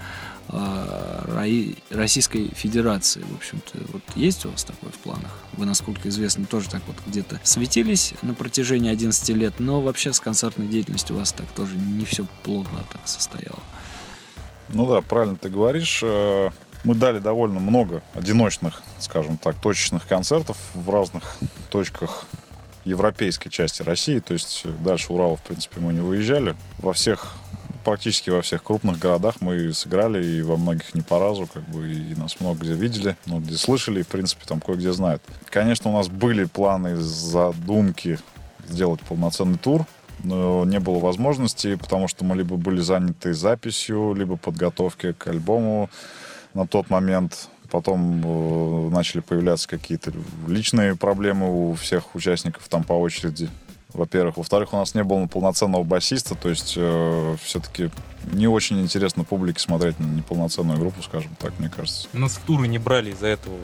а, Российской Федерации. В общем-то, вот есть у вас такое в планах? Вы, насколько известно, тоже так вот где-то светились на протяжении 11 лет, но вообще с концертной деятельностью у вас так тоже не все плотно так состояло. Ну да, правильно ты говоришь. Э, Мы дали довольно много одиночных, скажем так, точечных концертов в разных точках европейской части России. То есть дальше Урала, в принципе, мы не выезжали. Во всех, практически во всех крупных городах мы сыграли, и во многих не по разу, как бы, и нас много где видели, много где слышали, и, в принципе, там кое-где знают. Конечно, у нас были планы, задумки сделать полноценный тур, но не было возможности, потому что мы либо были заняты записью, либо подготовкой к альбому на тот момент. Потом э, начали появляться какие-то личные проблемы у всех участников там по очереди. Во-первых. Во-вторых, у нас не было полноценного басиста, то есть э, все-таки не очень интересно публике смотреть на неполноценную группу, скажем так, мне кажется. Нас в туры не брали из-за этого.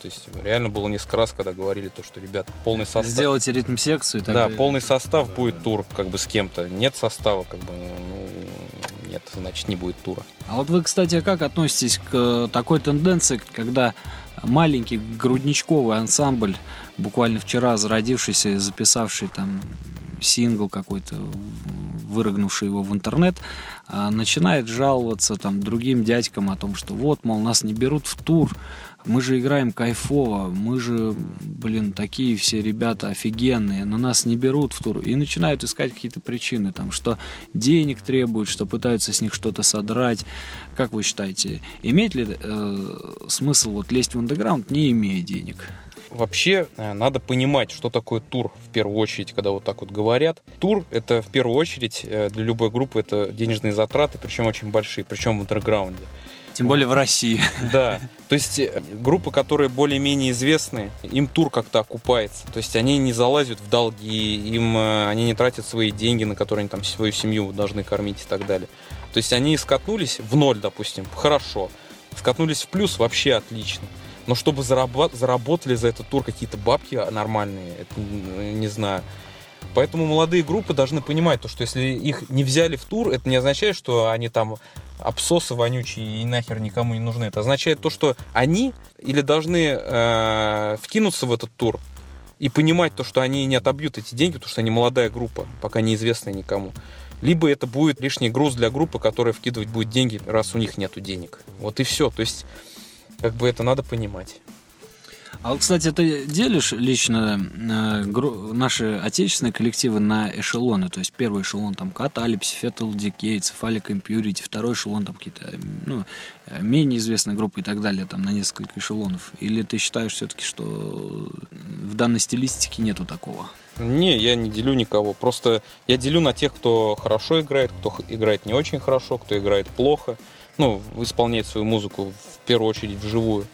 То есть реально было несколько раз, когда говорили то, что, ребят, полный состав. Сделайте ритм-секцию. Да, далее. полный состав будет тур как бы с кем-то. Нет состава, как бы, ну, нет, значит, не будет тура. А вот вы, кстати, как относитесь к э, такой тенденции, когда маленький грудничковый ансамбль, буквально вчера зародившийся записавший там сингл какой-то, вырыгнувший его в интернет, а, начинает жаловаться там другим дядькам о том, что вот, мол, нас не берут в тур, мы же играем кайфово, мы же, блин, такие все ребята офигенные, но нас не берут в тур. И начинают искать какие-то причины, там, что денег требуют, что пытаются с них что-то содрать. Как вы считаете, имеет ли э, смысл вот лезть в андеграунд, не имея денег? Вообще э, надо понимать, что такое тур в первую очередь, когда вот так вот говорят. Тур — это в первую очередь э, для любой группы это денежные затраты, причем очень большие, причем в андерграунде. Тем более в России. Да. То есть э, группы, которые более-менее известны, им тур как-то окупается. То есть они не залазят в долги, им, они не тратят свои деньги, на которые они там свою семью должны кормить и так далее. То есть они скатнулись в ноль, допустим, хорошо. Скатнулись в плюс, вообще отлично. Но чтобы зараба- заработали за этот тур какие-то бабки нормальные, это не знаю. Поэтому молодые группы должны понимать, то, что если их не взяли в тур, это не означает, что они там обсосы вонючие и нахер никому не нужны. Это означает то, что они или должны э, вкинуться в этот тур и понимать то, что они не отобьют эти деньги, потому что они молодая группа, пока неизвестная никому. Либо это будет лишний груз для группы, которая вкидывать будет деньги, раз у них нету денег. Вот и все. То есть, как бы это надо понимать. А вот, кстати, ты делишь лично э, наши отечественные коллективы на эшелоны? То есть первый эшелон там Каталипси, Fetal Decay, Cephalic Impurity, второй эшелон там какие-то э, ну, э, менее известные группы и так далее, там на несколько эшелонов? Или ты считаешь все-таки, что в данной стилистике нету такого? Не, я не делю никого. Просто я делю на тех, кто хорошо играет, кто играет не очень хорошо, кто играет плохо. Ну, исполняет свою музыку в первую очередь вживую.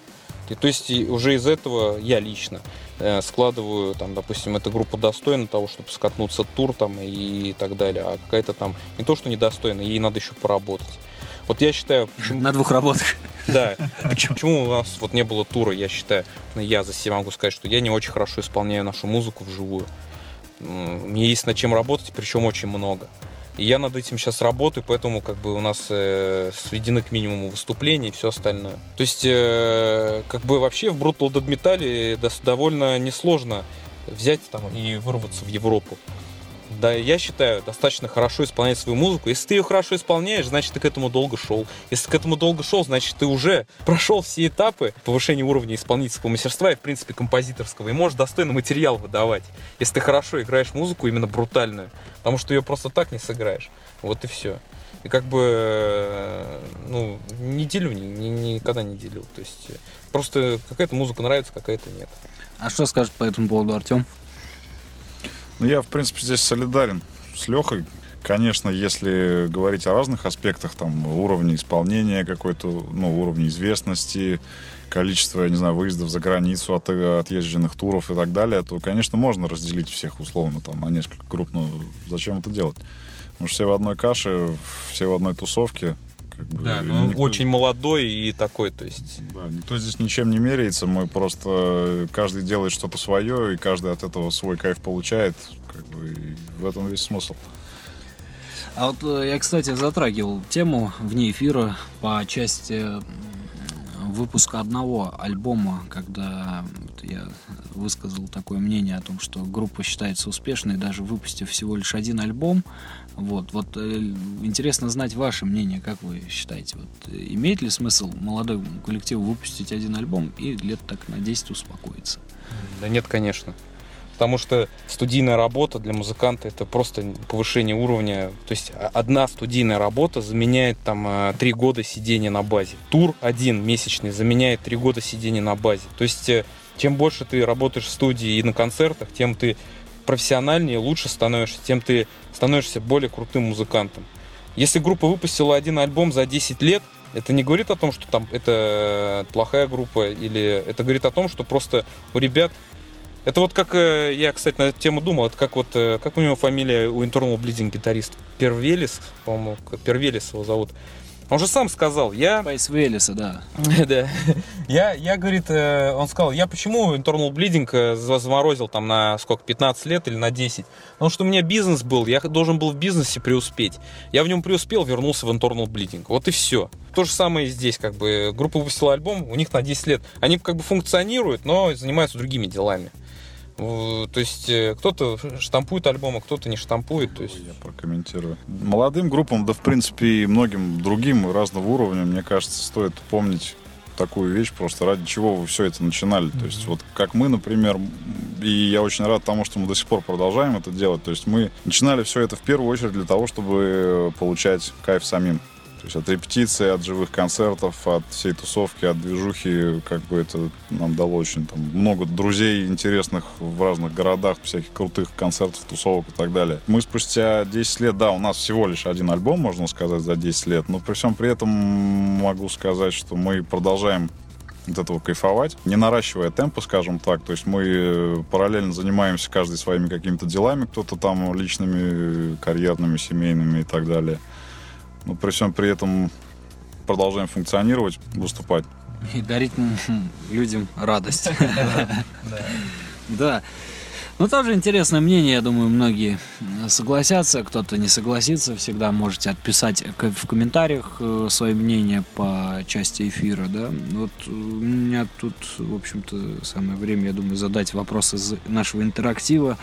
И, то есть уже из этого я лично э, складываю, там, допустим, эта группа достойна того, чтобы скатнуться тур там и так далее, а какая-то там не то, что недостойна, ей надо еще поработать. Вот я считаю, почему, На двух работах. да, почему, почему у нас вот не было тура, я считаю, ну, я за себя могу сказать, что я не очень хорошо исполняю нашу музыку вживую. Мне есть над чем работать, причем очень много. И я над этим сейчас работаю, поэтому как бы у нас э, сведены к минимуму выступления и все остальное. То есть, э, как бы вообще в Brutal Dead Metal довольно несложно взять там и вырваться в Европу. Да, я считаю, достаточно хорошо исполнять свою музыку. Если ты ее хорошо исполняешь, значит, ты к этому долго шел. Если ты к этому долго шел, значит, ты уже прошел все этапы повышения уровня исполнительского мастерства и, в принципе, композиторского. И можешь достойно материал выдавать, если ты хорошо играешь музыку, именно брутальную. Потому что ее просто так не сыграешь. Вот и все. И как бы, э, ну, не делю, ни- ни- никогда не делил. То есть, э, просто какая-то музыка нравится, какая-то нет. А что скажет по этому поводу Артем? Ну, я, в принципе, здесь солидарен с Лехой. Конечно, если говорить о разных аспектах, там, уровня исполнения какой-то, ну, уровня известности, количество, я не знаю, выездов за границу, от, отъезженных туров и так далее, то, конечно, можно разделить всех условно там на несколько групп, но зачем это делать? Потому что все в одной каше, все в одной тусовке. Как бы, Да, и ну, никто- очень молодой и такой, то есть... да, никто здесь ничем не меряется, мы просто каждый делает что-то свое, и каждый от этого свой кайф получает, как бы, и в этом весь смысл. А вот э, я, кстати, затрагивал тему вне эфира по части м, выпуска одного альбома, когда вот я высказал такое мнение о том, что группа считается успешной, даже выпустив всего лишь один альбом. Вот, вот э, интересно знать ваше мнение, как вы считаете, вот, э, имеет ли смысл молодой коллективу выпустить один альбом и лет так на 10 успокоиться? Да нет, конечно. Потому что студийная работа для музыканта это просто повышение уровня. То есть одна студийная работа заменяет там э, три года сидения на базе. Тур один месячный заменяет три года сидения на базе. То есть чем больше ты работаешь в студии и на концертах, тем ты профессиональнее, лучше становишься, тем ты становишься более крутым музыкантом. Если группа выпустила один альбом за 10 лет, это не говорит о том, что там это плохая группа, или это говорит о том, что просто у ребят это вот как, э, я, кстати, на эту тему думал, это как вот, э, как у него фамилия у Internal Bleeding гитарист? Первелис, по-моему, Первелис его зовут. Он же сам сказал, я... Крис Первелис, да. Да. Я, я, говорит, э, он сказал, я почему Internal Bleeding э, за- заморозил там на сколько, 15 лет или на 10? Потому что у меня бизнес был, я должен был в бизнесе преуспеть. Я в нем преуспел, вернулся в Internal Bleeding. Вот и все. То же самое и здесь, как бы, группа выпустила альбом, у них на 10 лет. Они как бы функционируют, но занимаются другими делами. В- То есть э, кто-то штампует альбомы, кто-то не штампует. То есть... Я прокомментирую. Молодым группам, да в принципе и многим другим разного уровня, мне кажется, стоит помнить такую вещь, просто ради чего вы все это начинали. То есть вот как мы, например, и я очень рад тому, что мы до сих пор продолжаем это делать. То есть мы начинали все это в первую очередь для того, чтобы получать кайф самим. То есть от репетиции, от живых концертов, от всей тусовки, от движухи, как бы это нам дало очень там, много друзей интересных в разных городах, всяких крутых концертов, тусовок и так далее. Мы спустя 10 лет, да, у нас всего лишь один альбом, можно сказать, за 10 лет, но при всем при этом могу сказать, что мы продолжаем от этого кайфовать, не наращивая темпа, скажем так. То есть мы э, параллельно занимаемся каждый своими какими-то делами, кто-то там личными, карьерными, семейными и так далее. Но при всем при этом продолжаем функционировать, выступать. И дарить людям радость. Да. Ну, тоже интересное мнение, я думаю, многие согласятся, кто-то не согласится. Всегда можете отписать в комментариях э, свое мнение по части эфира, да. Вот у меня тут, в общем-то, самое время, я думаю, задать вопрос из нашего интерактива.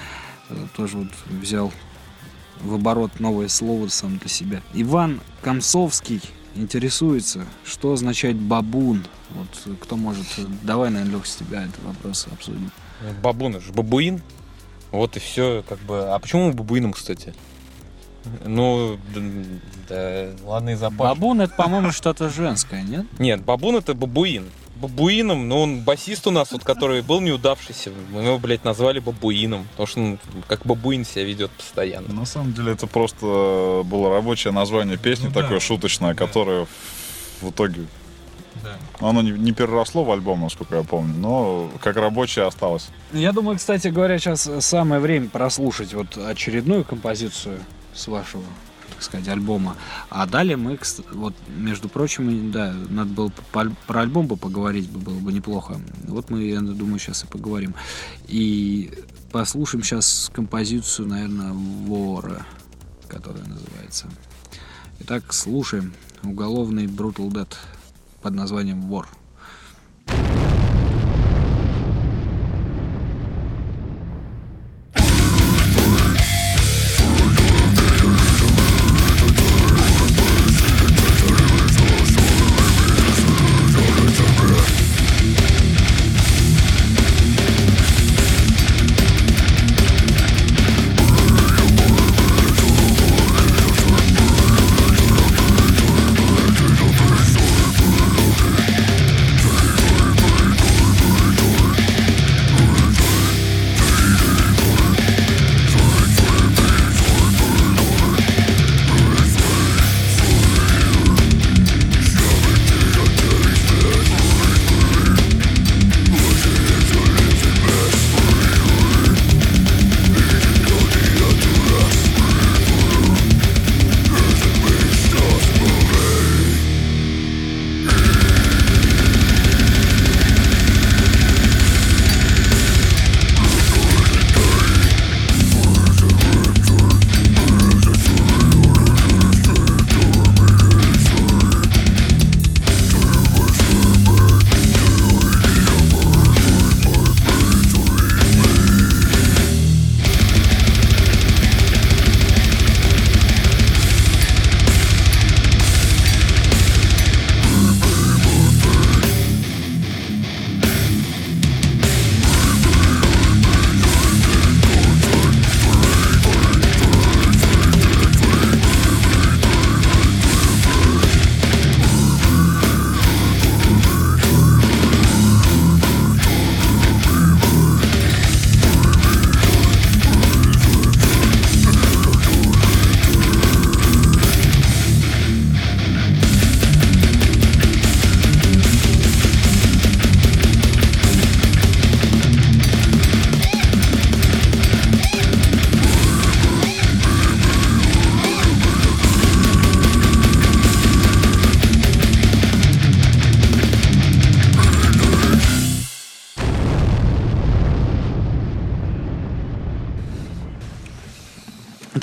Э, Тоже вот взял в оборот новое слово сам для себя. Иван Комсовский интересуется, что означает бабун. Вот кто может... Давай, наверное, Лех, с тебя этот вопрос обсудим. Бабун, это же бабуин. Вот и все, как бы. А почему бабуином, кстати? Ну, да, да, ладно, и запас. Бабун это, по-моему, что-то женское, нет? Нет, бабун это бабуин. Бабуином, ну он басист у нас, вот, который был неудавшийся. Мы его, блядь, назвали бабуином. Потому что он как бабуин себя ведет постоянно. На самом деле это просто было рабочее название песни, Ну да. такое шуточное, которое в итоге... Оно не, не переросло в альбом, насколько я помню, но как рабочее осталось. Я думаю, кстати говоря, сейчас самое время прослушать вот очередную композицию с вашего, так сказать, альбома. А далее мы, вот, между прочим, да, надо было про альбом бы поговорить бы было бы неплохо. Вот мы, я думаю, сейчас и поговорим. И послушаем сейчас композицию, наверное, Вора, которая называется. Итак, слушаем уголовный Brutal Dead под названием Вор.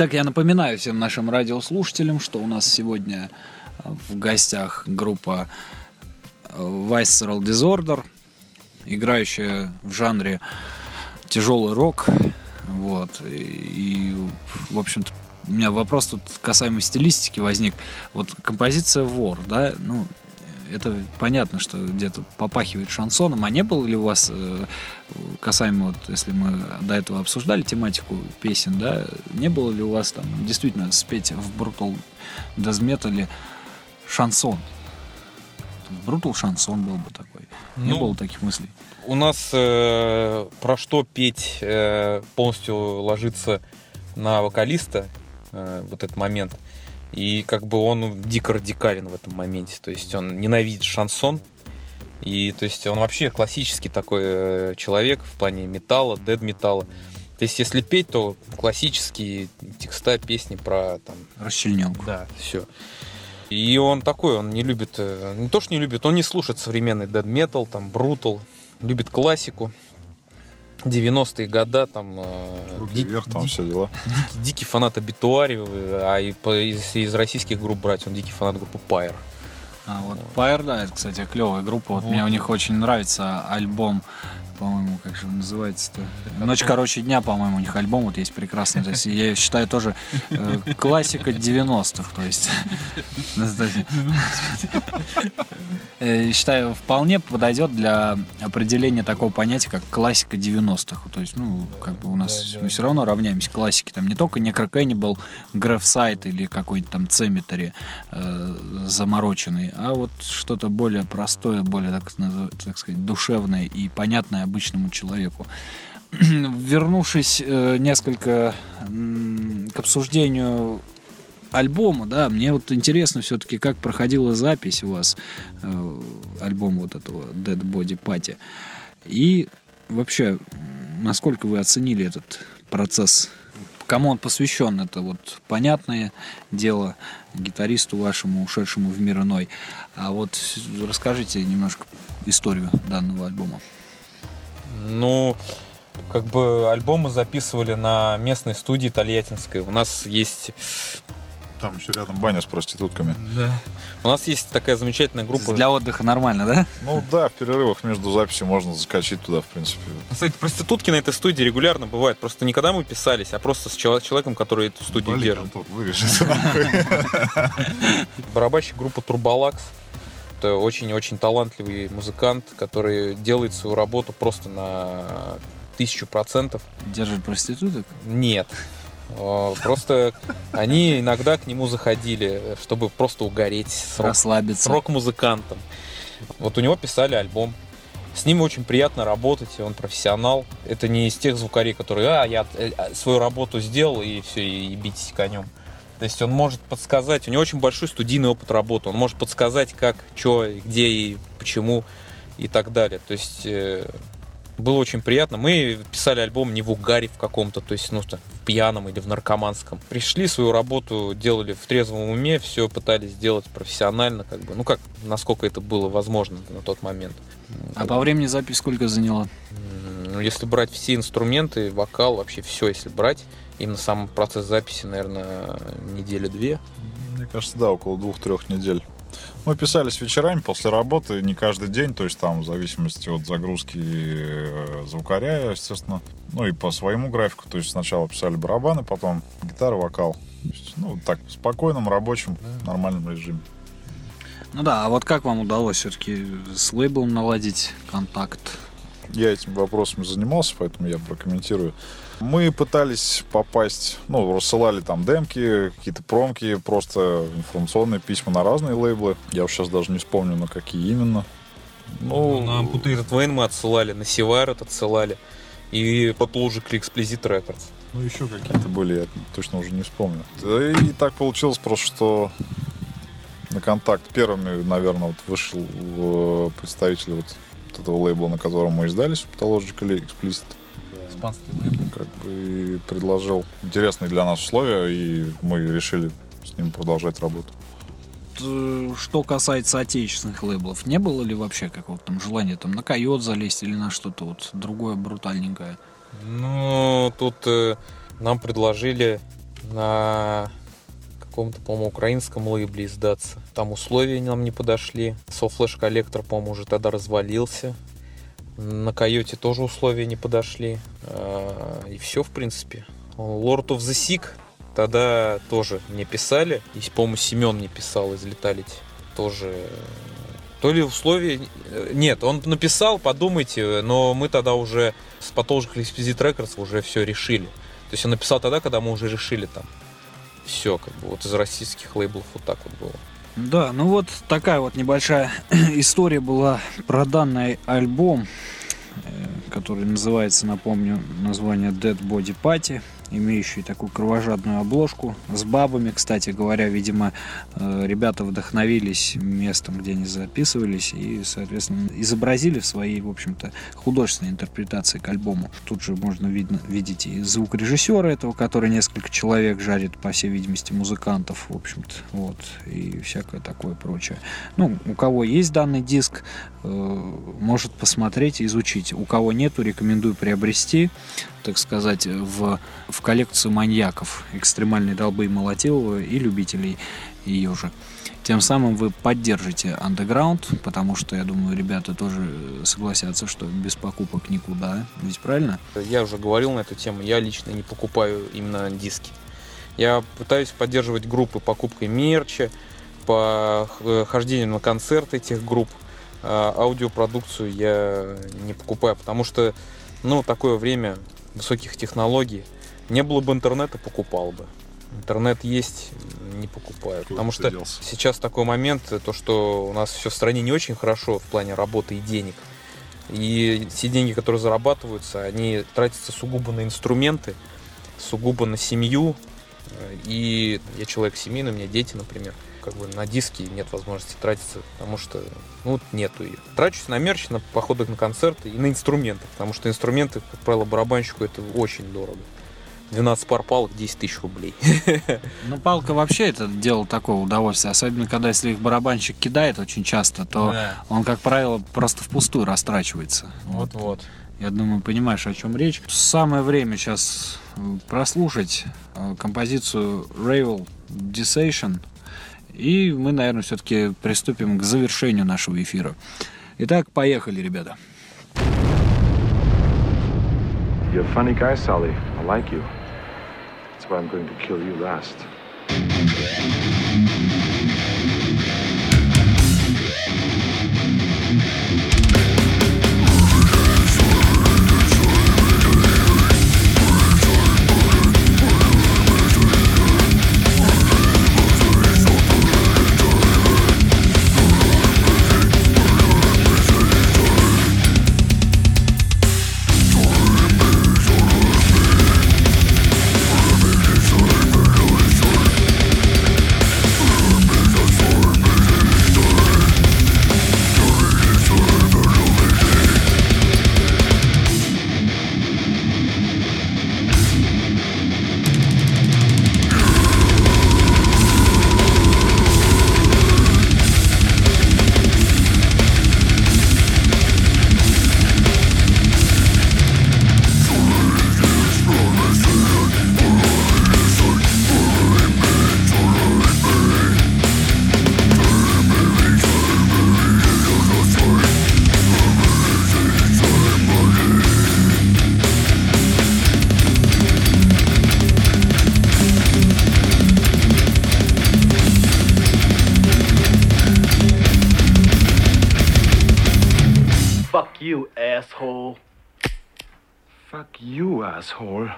Итак, я напоминаю всем нашим радиослушателям, что у нас сегодня э, в гостях группа э, Visceral Disorder, играющая в жанре тяжелый рок. Вот. И, в общем-то, у меня вопрос тут касаемо стилистики возник. Вот композиция «Вор», да, ну, это понятно, что где-то попахивает шансоном. А не было ли у вас, э, касаемо, вот, если мы до этого обсуждали тематику песен, да, не было ли у вас там действительно спеть в Brutal Death Metal шансон. Брутал шансон был бы такой. Не Ну, было таких мыслей. У нас э, про что петь э, полностью ложится на вокалиста э, вот этот момент. И как бы он дико радикален в этом моменте. То есть он ненавидит шансон. И то есть он вообще классический такой э, человек в плане металла, дед металла. То есть если петь, то классические текста, песни про там Расчлененку. да, все. И он такой, он не любит, э, не то что не любит, он не слушает современный dead metal, там, брутал, любит классику. 90-е года, там, э, Руки ди- вверх, там ди- все дела. дикий, дикий фанат Обитуари, э, а и по- из, из российских групп брать, он дикий фанат группы Pyre. А вот Pyre, да, это, кстати, клевая группа. Вот, Вот. мне у них очень нравится альбом, по-моему, как же он называется-то? Ночь короче дня, по-моему, у них альбом вот есть прекрасный. То есть я считаю тоже э, классика 90-х. То есть э, считаю, вполне подойдет для определения такого понятия, как классика 90-х. То есть, ну, как бы у нас мы все равно равняемся классике. Там не только Necro Cannibal, Графсайт или какой-то там Cemetery э, замороченный, а вот что-то более простое, более, так, так сказать, душевное и понятное обычному человеку. Вернувшись э, несколько м, к обсуждению альбома, да, мне вот интересно все-таки, как проходила запись у вас э, альбома вот этого Dead Body Party. И вообще, насколько вы оценили этот процесс? Кому он посвящен? Это вот понятное дело гитаристу вашему, ушедшему в мир иной. А вот расскажите немножко историю данного альбома. Ну, как бы альбом мы записывали на местной студии Тольяттинской. У нас есть Там еще рядом баня с проститутками. у нас есть такая замечательная группа. Для отдыха нормально, да? Ну да, в перерывах между записью можно заскочить туда, в принципе. Кстати, проститутки на этой студии регулярно бывают. Просто не когда мы писались, а просто с чело- человеком, который эту студию Блин, держит. Барабанщик группы Турболакс. Это очень-очень талантливый музыкант, который делает свою работу просто на тысячу процентов. Держит проституток? Нет. Э, Просто они иногда к нему заходили, чтобы просто угореть с, рок- с Расслабиться. рок-музыкантом. Вот у него писали альбом. С ним очень приятно работать, он профессионал. Это не из тех звукарей, которые, а, я э, а, свою работу сделал, и все, и битесь конем. То есть он может подсказать, у него очень большой студийный опыт работы, он может подсказать, как, что, где и почему и так далее. То есть э, было очень приятно. Мы писали альбом не в угаре в каком-то, то есть ну, в пьяном или в наркоманском. Пришли, свою работу делали в трезвом уме, все пытались сделать профессионально, как бы, ну как, насколько это было возможно на тот момент. А по времени запись сколько заняла? Ну, если брать все инструменты, вокал, вообще все, если брать, именно сам процесс записи, наверное, недели две. Мне кажется, да, около двух-трех недель. Мы писались вечерами после работы, не каждый день, то есть там в зависимости от загрузки э, звукаря, естественно. Ну и по своему графику, то есть сначала писали барабаны, потом гитара, вокал. Есть, ну, так, в спокойном, рабочем, нормальном режиме. Ну да, а вот как вам удалось все-таки с лейблом наладить контакт? Я этими вопросами занимался, поэтому я прокомментирую. Мы пытались попасть, ну, рассылали там демки, какие-то промки, просто информационные письма на разные лейблы. Я уж сейчас даже не вспомню, на какие именно. Ну, на Amputated Vein мы отсылали, на Севайрот отсылали, и по Logic Explicit Records. Ну, еще какие-то были, я точно уже не вспомню. Да И так получилось просто, что на контакт первыми, наверное, вот вышел э, представитель вот этого лейбла, на котором мы издались, Pathological Explicit. Испанский лейбл. Как бы и предложил интересные для нас условия, и мы решили с ним продолжать работу. Что касается отечественных лейблов, не было ли вообще какого-то там желания там на койот залезть или на что-то вот другое брутальненькое? Ну, тут э, нам предложили на каком-то, по-моему, украинском лейбле издаться. Там условия нам не подошли. Softflash коллектор, по-моему, уже тогда развалился. На Койоте тоже условия не подошли. А, И все, в принципе. Lord of the Sick тогда тоже мне писали. И, по-моему, Семен мне писал из Леталити. Тоже э, то ли условия... э, Нет, он написал, подумайте, но мы тогда уже с Pathological Explicit Records уже все решили. То есть он написал тогда, когда мы уже решили там. Все, как бы, вот из российских лейблов вот так вот было. Да, ну вот такая вот небольшая история была про данный альбом, э, который называется, напомню, название Dead Body Party, имеющий такую кровожадную обложку с бабами, кстати говоря, видимо, э, ребята вдохновились местом, где они записывались и, соответственно, изобразили в своей, в общем-то, художественной интерпретации к альбому. Тут же можно видно, видеть и звукорежиссера этого, который несколько человек жарит, по всей видимости, музыкантов, в общем-то, вот, и всякое такое прочее. Ну, у кого есть данный диск, э, может посмотреть и изучить. У кого нету, рекомендую приобрести, так сказать, в, в коллекцию маньяков, экстремальной долбы Молотилова и любителей ее же. Тем самым вы поддержите андеграунд, потому что, я думаю, ребята тоже согласятся, что без покупок никуда. Ведь правильно? Я уже говорил на эту тему, я лично не покупаю именно диски. Я пытаюсь поддерживать группы покупкой мерча, по х- хождению на концерты этих групп. А аудиопродукцию я не покупаю, потому что, ну, такое время высоких технологий. Не было бы интернета, покупал бы. Интернет есть, не покупаю. Куда Потому что делся? сейчас такой момент, то, что у нас все в стране не очень хорошо в плане работы и денег. И все деньги, которые зарабатываются, они тратятся сугубо на инструменты, сугубо на семью. Э, И я человек семейный, у меня дети, например. Как бы на диски нет возможности тратиться, потому что ну, вот нету ее. Трачусь на мерч, на походы на концерты и на инструменты, потому что инструменты, как правило, барабанщику это очень дорого. 12 пар палок 10 тысяч рублей. Ну, палка вообще это дело такое удовольствие. Особенно, когда если их барабанщик кидает очень часто, то Да. он, как правило, просто впустую растрачивается. Вот. Вот-вот. Я думаю, понимаешь, о чем речь. Самое время сейчас прослушать э, композицию Ravel Dissation. И мы, наверное, все-таки приступим к завершению нашего эфира. Итак, поехали, ребята. You're a funny guy, Sully. I like you. That's why I'm going to kill you last. Fuck you, asshole. Fuck you, asshole.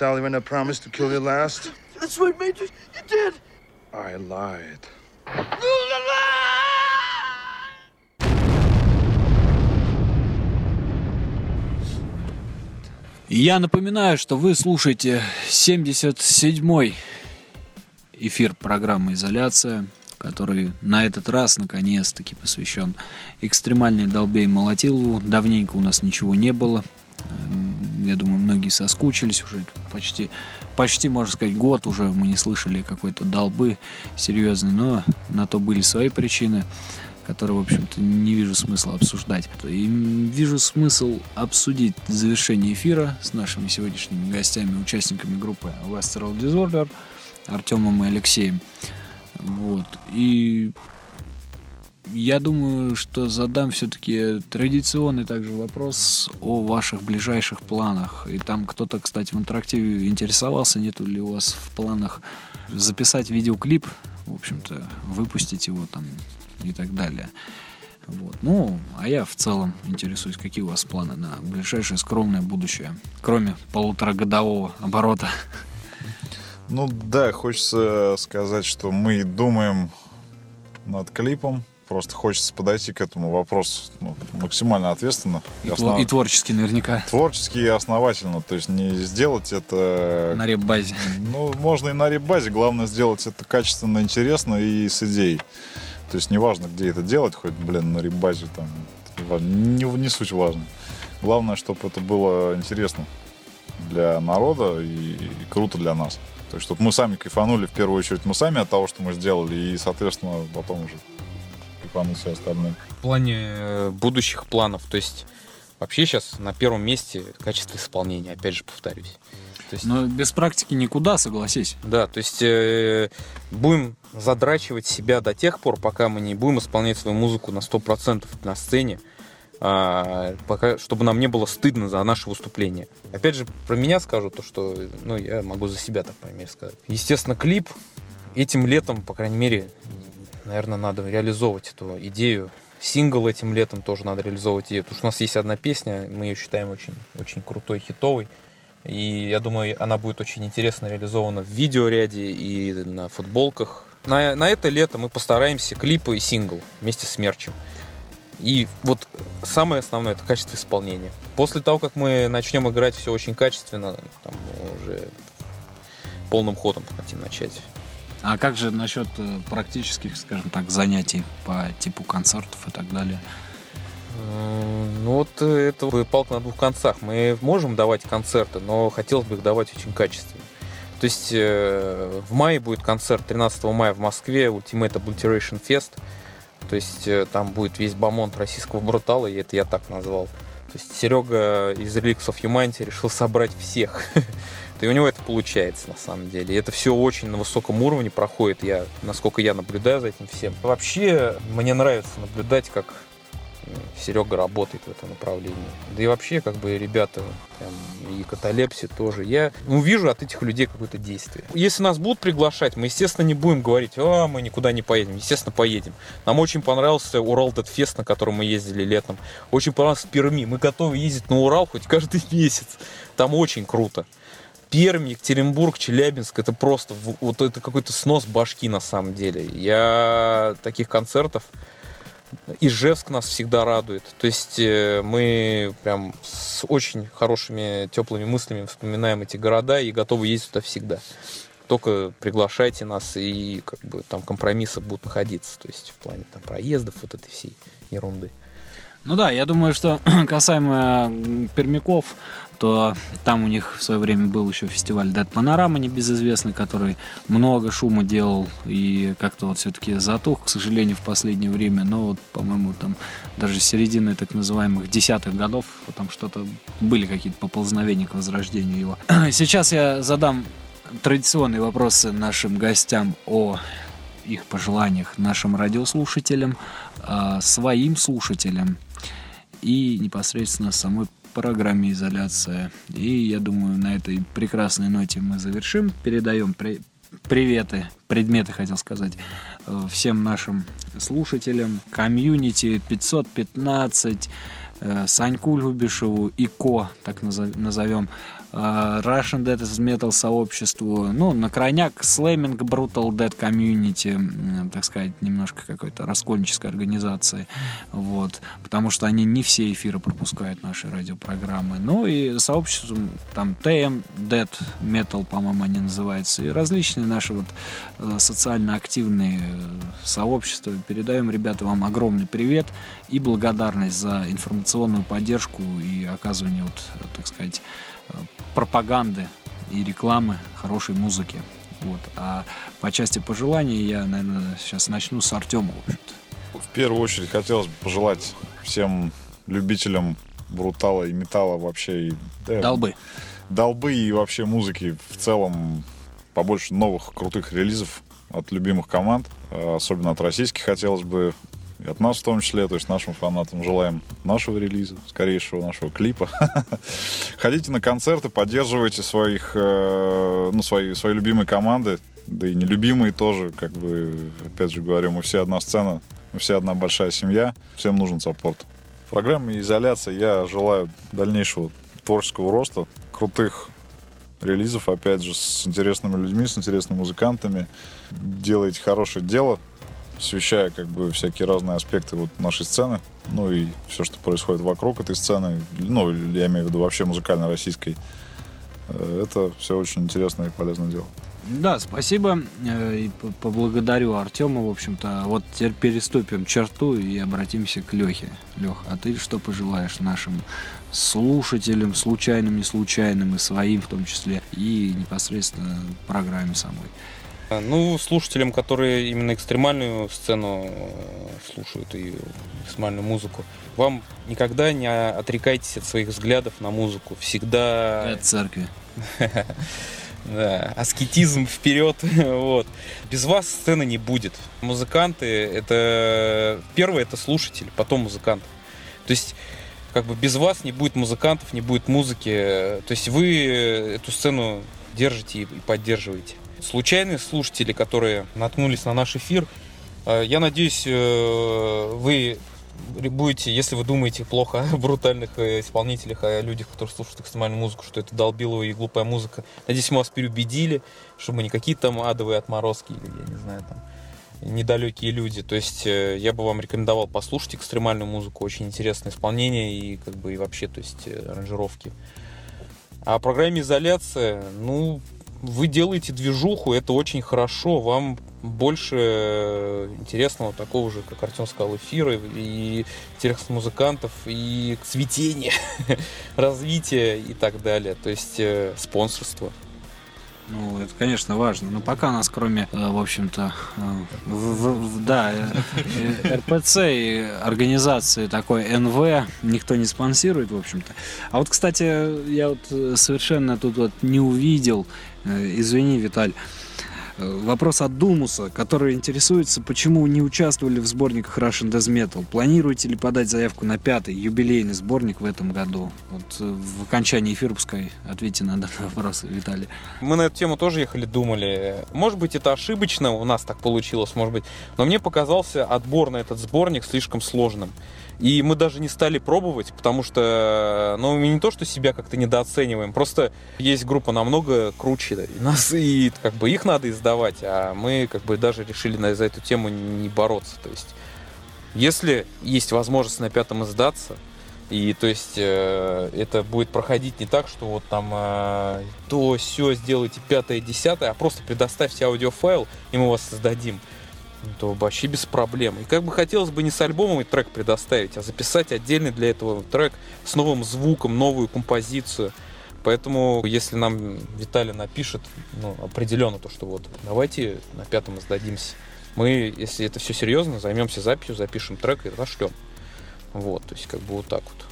Sally, when I promised to kill you last? That's right, Major. You did. I lied. Я напоминаю, что вы слушаете 77-й эфир программы «Изоляция», который на этот раз, наконец-таки, посвящен экстремальной долбе и молотилову. Давненько у нас ничего не было. Я думаю, многие соскучились уже почти, почти, можно сказать, год уже мы не слышали какой-то долбы серьезной, но на то были свои причины которые, в общем-то, не вижу смысла обсуждать. И вижу смысл обсудить завершение эфира с нашими сегодняшними гостями, участниками группы Western Disorder, Артемом и Алексеем. Вот. И я думаю, что задам все-таки традиционный также вопрос о ваших ближайших планах. И там кто-то, кстати, в интерактиве интересовался, нету ли у вас в планах записать видеоклип, в общем-то, выпустить его там и так далее. Вот. Ну, а я в целом интересуюсь, какие у вас планы на ближайшее скромное будущее, кроме полуторагодового оборота. Ну да, хочется сказать, что мы думаем над клипом. Просто хочется подойти к этому вопросу ну, максимально ответственно. И, тво- и творчески наверняка. Творчески и основательно. То есть не сделать это... На реп-базе. Ну, можно и на реп-базе. Главное сделать это качественно, интересно и с идеей. То есть неважно, где это делать, хоть, блин, на реп-базе там. Не, не суть важно. Главное, чтобы это было интересно для народа и, и круто для нас. То есть, чтобы мы сами кайфанули, в первую очередь, мы сами от того, что мы сделали, и, соответственно, потом уже кайфанут все остальные. В плане э, будущих планов, то есть вообще сейчас на первом месте качество исполнения, опять же повторюсь. То есть... Но без практики никуда, согласись. Да, то есть э, будем задрачивать себя до тех пор, пока мы не будем исполнять свою музыку на 100% на сцене, а, пока, чтобы нам не было стыдно за наше выступление. Опять же, про меня скажу то, что ну, я могу за себя, так, мере, сказать. Естественно, клип этим летом, по крайней мере, наверное, надо реализовывать эту идею. Сингл этим летом тоже надо реализовывать идею, потому что у нас есть одна песня, мы ее считаем очень, очень крутой, хитовой. И я думаю, она будет очень интересно реализована в видеоряде и на футболках. На, на это лето мы постараемся клипы и сингл вместе с мерчем. И вот самое основное это качество исполнения. После того, как мы начнем играть все очень качественно, там уже полным ходом хотим начать. А как же насчет э, практических, скажем так, занятий по типу концертов и так далее? Ну вот это палка на двух концах. Мы можем давать концерты, но хотелось бы их давать очень качественно. То есть э, в мае будет концерт 13 мая в Москве Ultimate Obliteration Fest. То есть э, там будет весь бомонд российского брутала, и это я так назвал. То есть Серега из Relics of Humanity решил собрать всех. И у него это получается на самом деле. И это все очень на высоком уровне проходит, я, насколько я наблюдаю за этим всем. Вообще, мне нравится наблюдать, как Серега работает в этом направлении. Да и вообще, как бы, ребята, прям, и каталепси тоже. Я ну, вижу от этих людей какое-то действие. Если нас будут приглашать, мы, естественно, не будем говорить, а, мы никуда не поедем. Естественно, поедем. Нам очень понравился Урал Fest, на котором мы ездили летом. Очень понравился Перми. Мы готовы ездить на Урал хоть каждый месяц. Там очень круто. Пермь, Екатеринбург, Челябинск, это просто вот это какой-то снос башки на самом деле. Я таких концертов Ижевск нас всегда радует. То есть э, мы прям с очень хорошими, теплыми мыслями вспоминаем эти города и готовы ездить туда всегда. Только приглашайте нас, и как бы там компромиссы будут находиться. То есть в плане там проездов, вот этой всей ерунды. Ну да, я думаю, что касаемо пермяков, то там у них в свое время был еще фестиваль Dead Panorama небезызвестный, который много шума делал и как-то вот все-таки затух, к сожалению, в последнее время. Но вот, по-моему, там даже середины так называемых десятых годов там что-то были какие-то поползновения к возрождению его. Сейчас я задам традиционные вопросы нашим гостям о их пожеланиях нашим радиослушателям, своим слушателям и непосредственно самой программе «Изоляция». И я думаю, на этой прекрасной ноте мы завершим. Передаем при... приветы, предметы, хотел сказать, э, всем нашим слушателям, комьюнити 515, э, Саньку Любишеву, ИКО, так назовем, Russian Death Metal сообществу, ну, на крайняк Slamming Brutal Dead Community, так сказать, немножко какой-то раскольнической организации, вот, потому что они не все эфиры пропускают наши радиопрограммы, ну и сообществу там TM Dead Metal, по-моему, они называются, и различные наши вот э, социально активные э, сообщества. Передаем, ребята, вам огромный привет и благодарность за информационную поддержку и оказывание, вот, э, так сказать, пропаганды и рекламы хорошей музыки. Вот. А по части пожеланий я, наверное, сейчас начну с Артема, в. В первую очередь хотелось бы пожелать всем любителям брутала и металла вообще. И, да, Долбы. долбы и вообще музыки в целом побольше новых крутых релизов от любимых команд, э, особенно от российских хотелось бы, и от нас в том числе, то есть нашим фанатам желаем нашего релиза, скорейшего нашего клипа. Ходите на концерты, поддерживайте своих, э, ну, свои, свои любимые команды, да и нелюбимые тоже, как бы, опять же говорю, мы все одна сцена, мы все одна большая семья, всем нужен саппорт. Программе «Изоляция» я желаю дальнейшего творческого роста, крутых релизов, опять же, с интересными людьми, с интересными музыкантами. Делаете хорошее дело, освещая как бы всякие разные аспекты вот нашей сцены, ну и все, что происходит вокруг этой сцены, ну, я имею в виду вообще музыкально-российской. Э, Это все очень интересное и полезное дело. Да, спасибо. Э, И поблагодарю Артема, в общем-то. Вот теперь переступим черту и обратимся к Лехе. Лех, а ты что пожелаешь нашим слушателям, случайным, не случайным, и своим в том числе, и непосредственно программе самой? А, Ну, слушателям, которые именно экстремальную сцену э, слушают и экстремальную музыку, вам никогда не отрекайтесь от своих взглядов на музыку. Всегда... От церкви. Да, аскетизм вперед. вот. Без вас сцены не будет. Музыканты это первое это слушатель, потом музыкант. То есть как бы без вас не будет музыкантов, не будет музыки. То есть вы эту сцену держите и поддерживаете. Случайные слушатели, которые наткнулись на наш эфир, э, я надеюсь, э, вы будете, если вы думаете плохо о брутальных э, исполнителях, о людях, которые слушают экстремальную музыку, что это долбилова и глупая музыка, надеюсь, мы вас переубедили, что мы не какие-то там адовые отморозки или, я не знаю, там, недалекие люди. То есть я бы вам рекомендовал послушать экстремальную музыку, очень интересное исполнение и как бы и вообще, то есть аранжировки. А о программе изоляция, ну, вы делаете движуху, это очень хорошо, вам больше э, интересного такого же, как Артем сказал, эфира и интересных музыкантов, и цветения, развития и так далее. То есть э, спонсорство. Ну, это, конечно, важно. Но пока нас, кроме, э, в общем-то, э, в- в- в- да, РПЦ и организации такой НВ никто не спонсирует, в общем-то. А вот, кстати, я вот совершенно тут вот не увидел, извини, Виталь, э, вопрос от Думуса, который интересуется, почему не участвовали в сборниках Russian Death Metal. Планируете ли подать заявку на пятый юбилейный сборник в этом году? Вот э, в окончании эфира пускай ответьте на данный вопрос, Виталий. Мы на эту тему тоже ехали, думали. Может быть, это ошибочно, у нас так получилось, может быть. Но мне показался отбор на этот сборник слишком сложным. И мы даже не стали пробовать, потому что, ну, мы не то, что себя как-то недооцениваем, просто есть группа намного круче нас, и как бы их надо издавать, а мы как бы даже решили за эту тему не бороться. То есть, если есть возможность на пятом издаться, и то есть э, это будет проходить не так, что вот там э, то все сделайте пятое, десятое, а просто предоставьте аудиофайл, и мы вас создадим. То вообще без проблем. И как бы хотелось бы не с альбомом и трек предоставить, а записать отдельный для этого трек с новым звуком, новую композицию. Поэтому, если нам Виталий напишет, ну, определенно то, что вот, давайте на пятом издадимся. Мы, если это все серьезно, займемся записью, запишем трек и разошлем. Вот, то есть как бы вот так вот.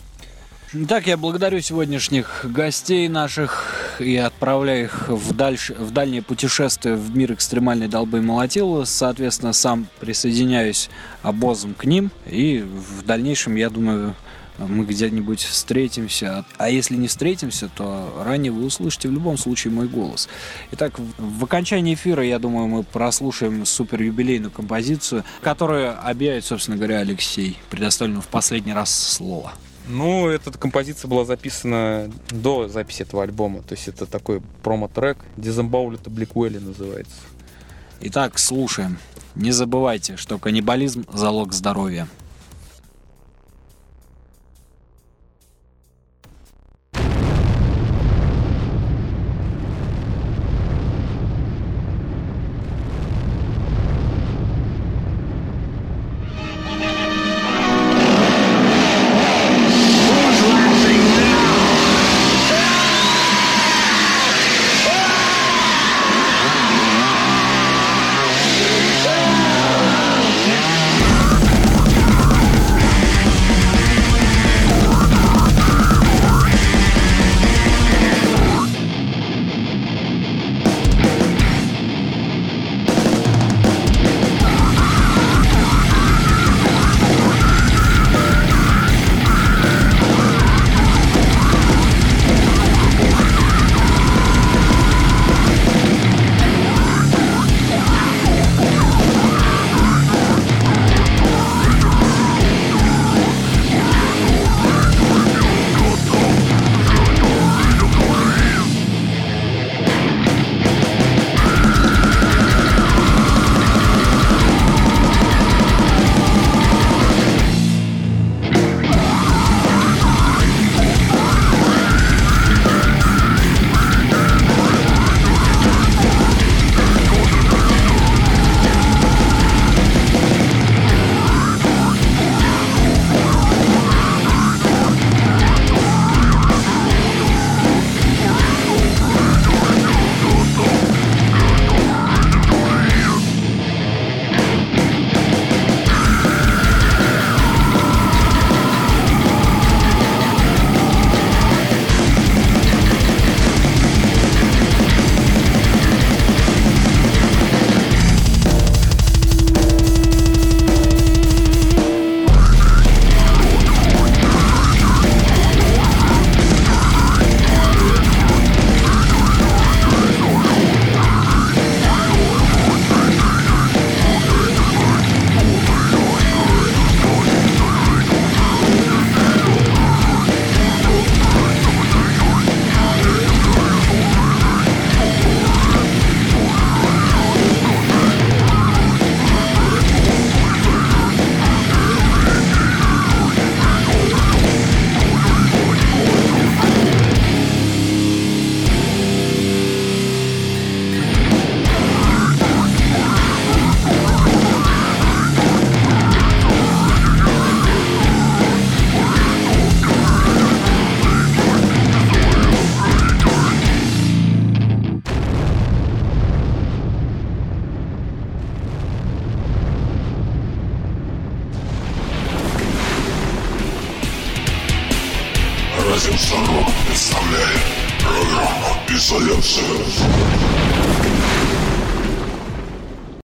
Итак, я благодарю сегодняшних гостей наших и отправляю их в, дальше, в дальнее путешествие в мир экстремальной долбы и молотила. Соответственно, сам присоединяюсь обозом к ним. И в дальнейшем, я думаю, мы где-нибудь встретимся. А если не встретимся, то ранее вы услышите в любом случае мой голос. Итак, в- окончании эфира, я думаю, мы прослушаем супер юбилейную композицию, которую объявит, собственно говоря, Алексей. Предоставлю ему в последний раз слово. Ну, эта композиция была записана до записи этого альбома. То есть это такой промо-трек. Disemboweled Obliquely называется. Итак, слушаем. Не забывайте, что каннибализм – залог здоровья.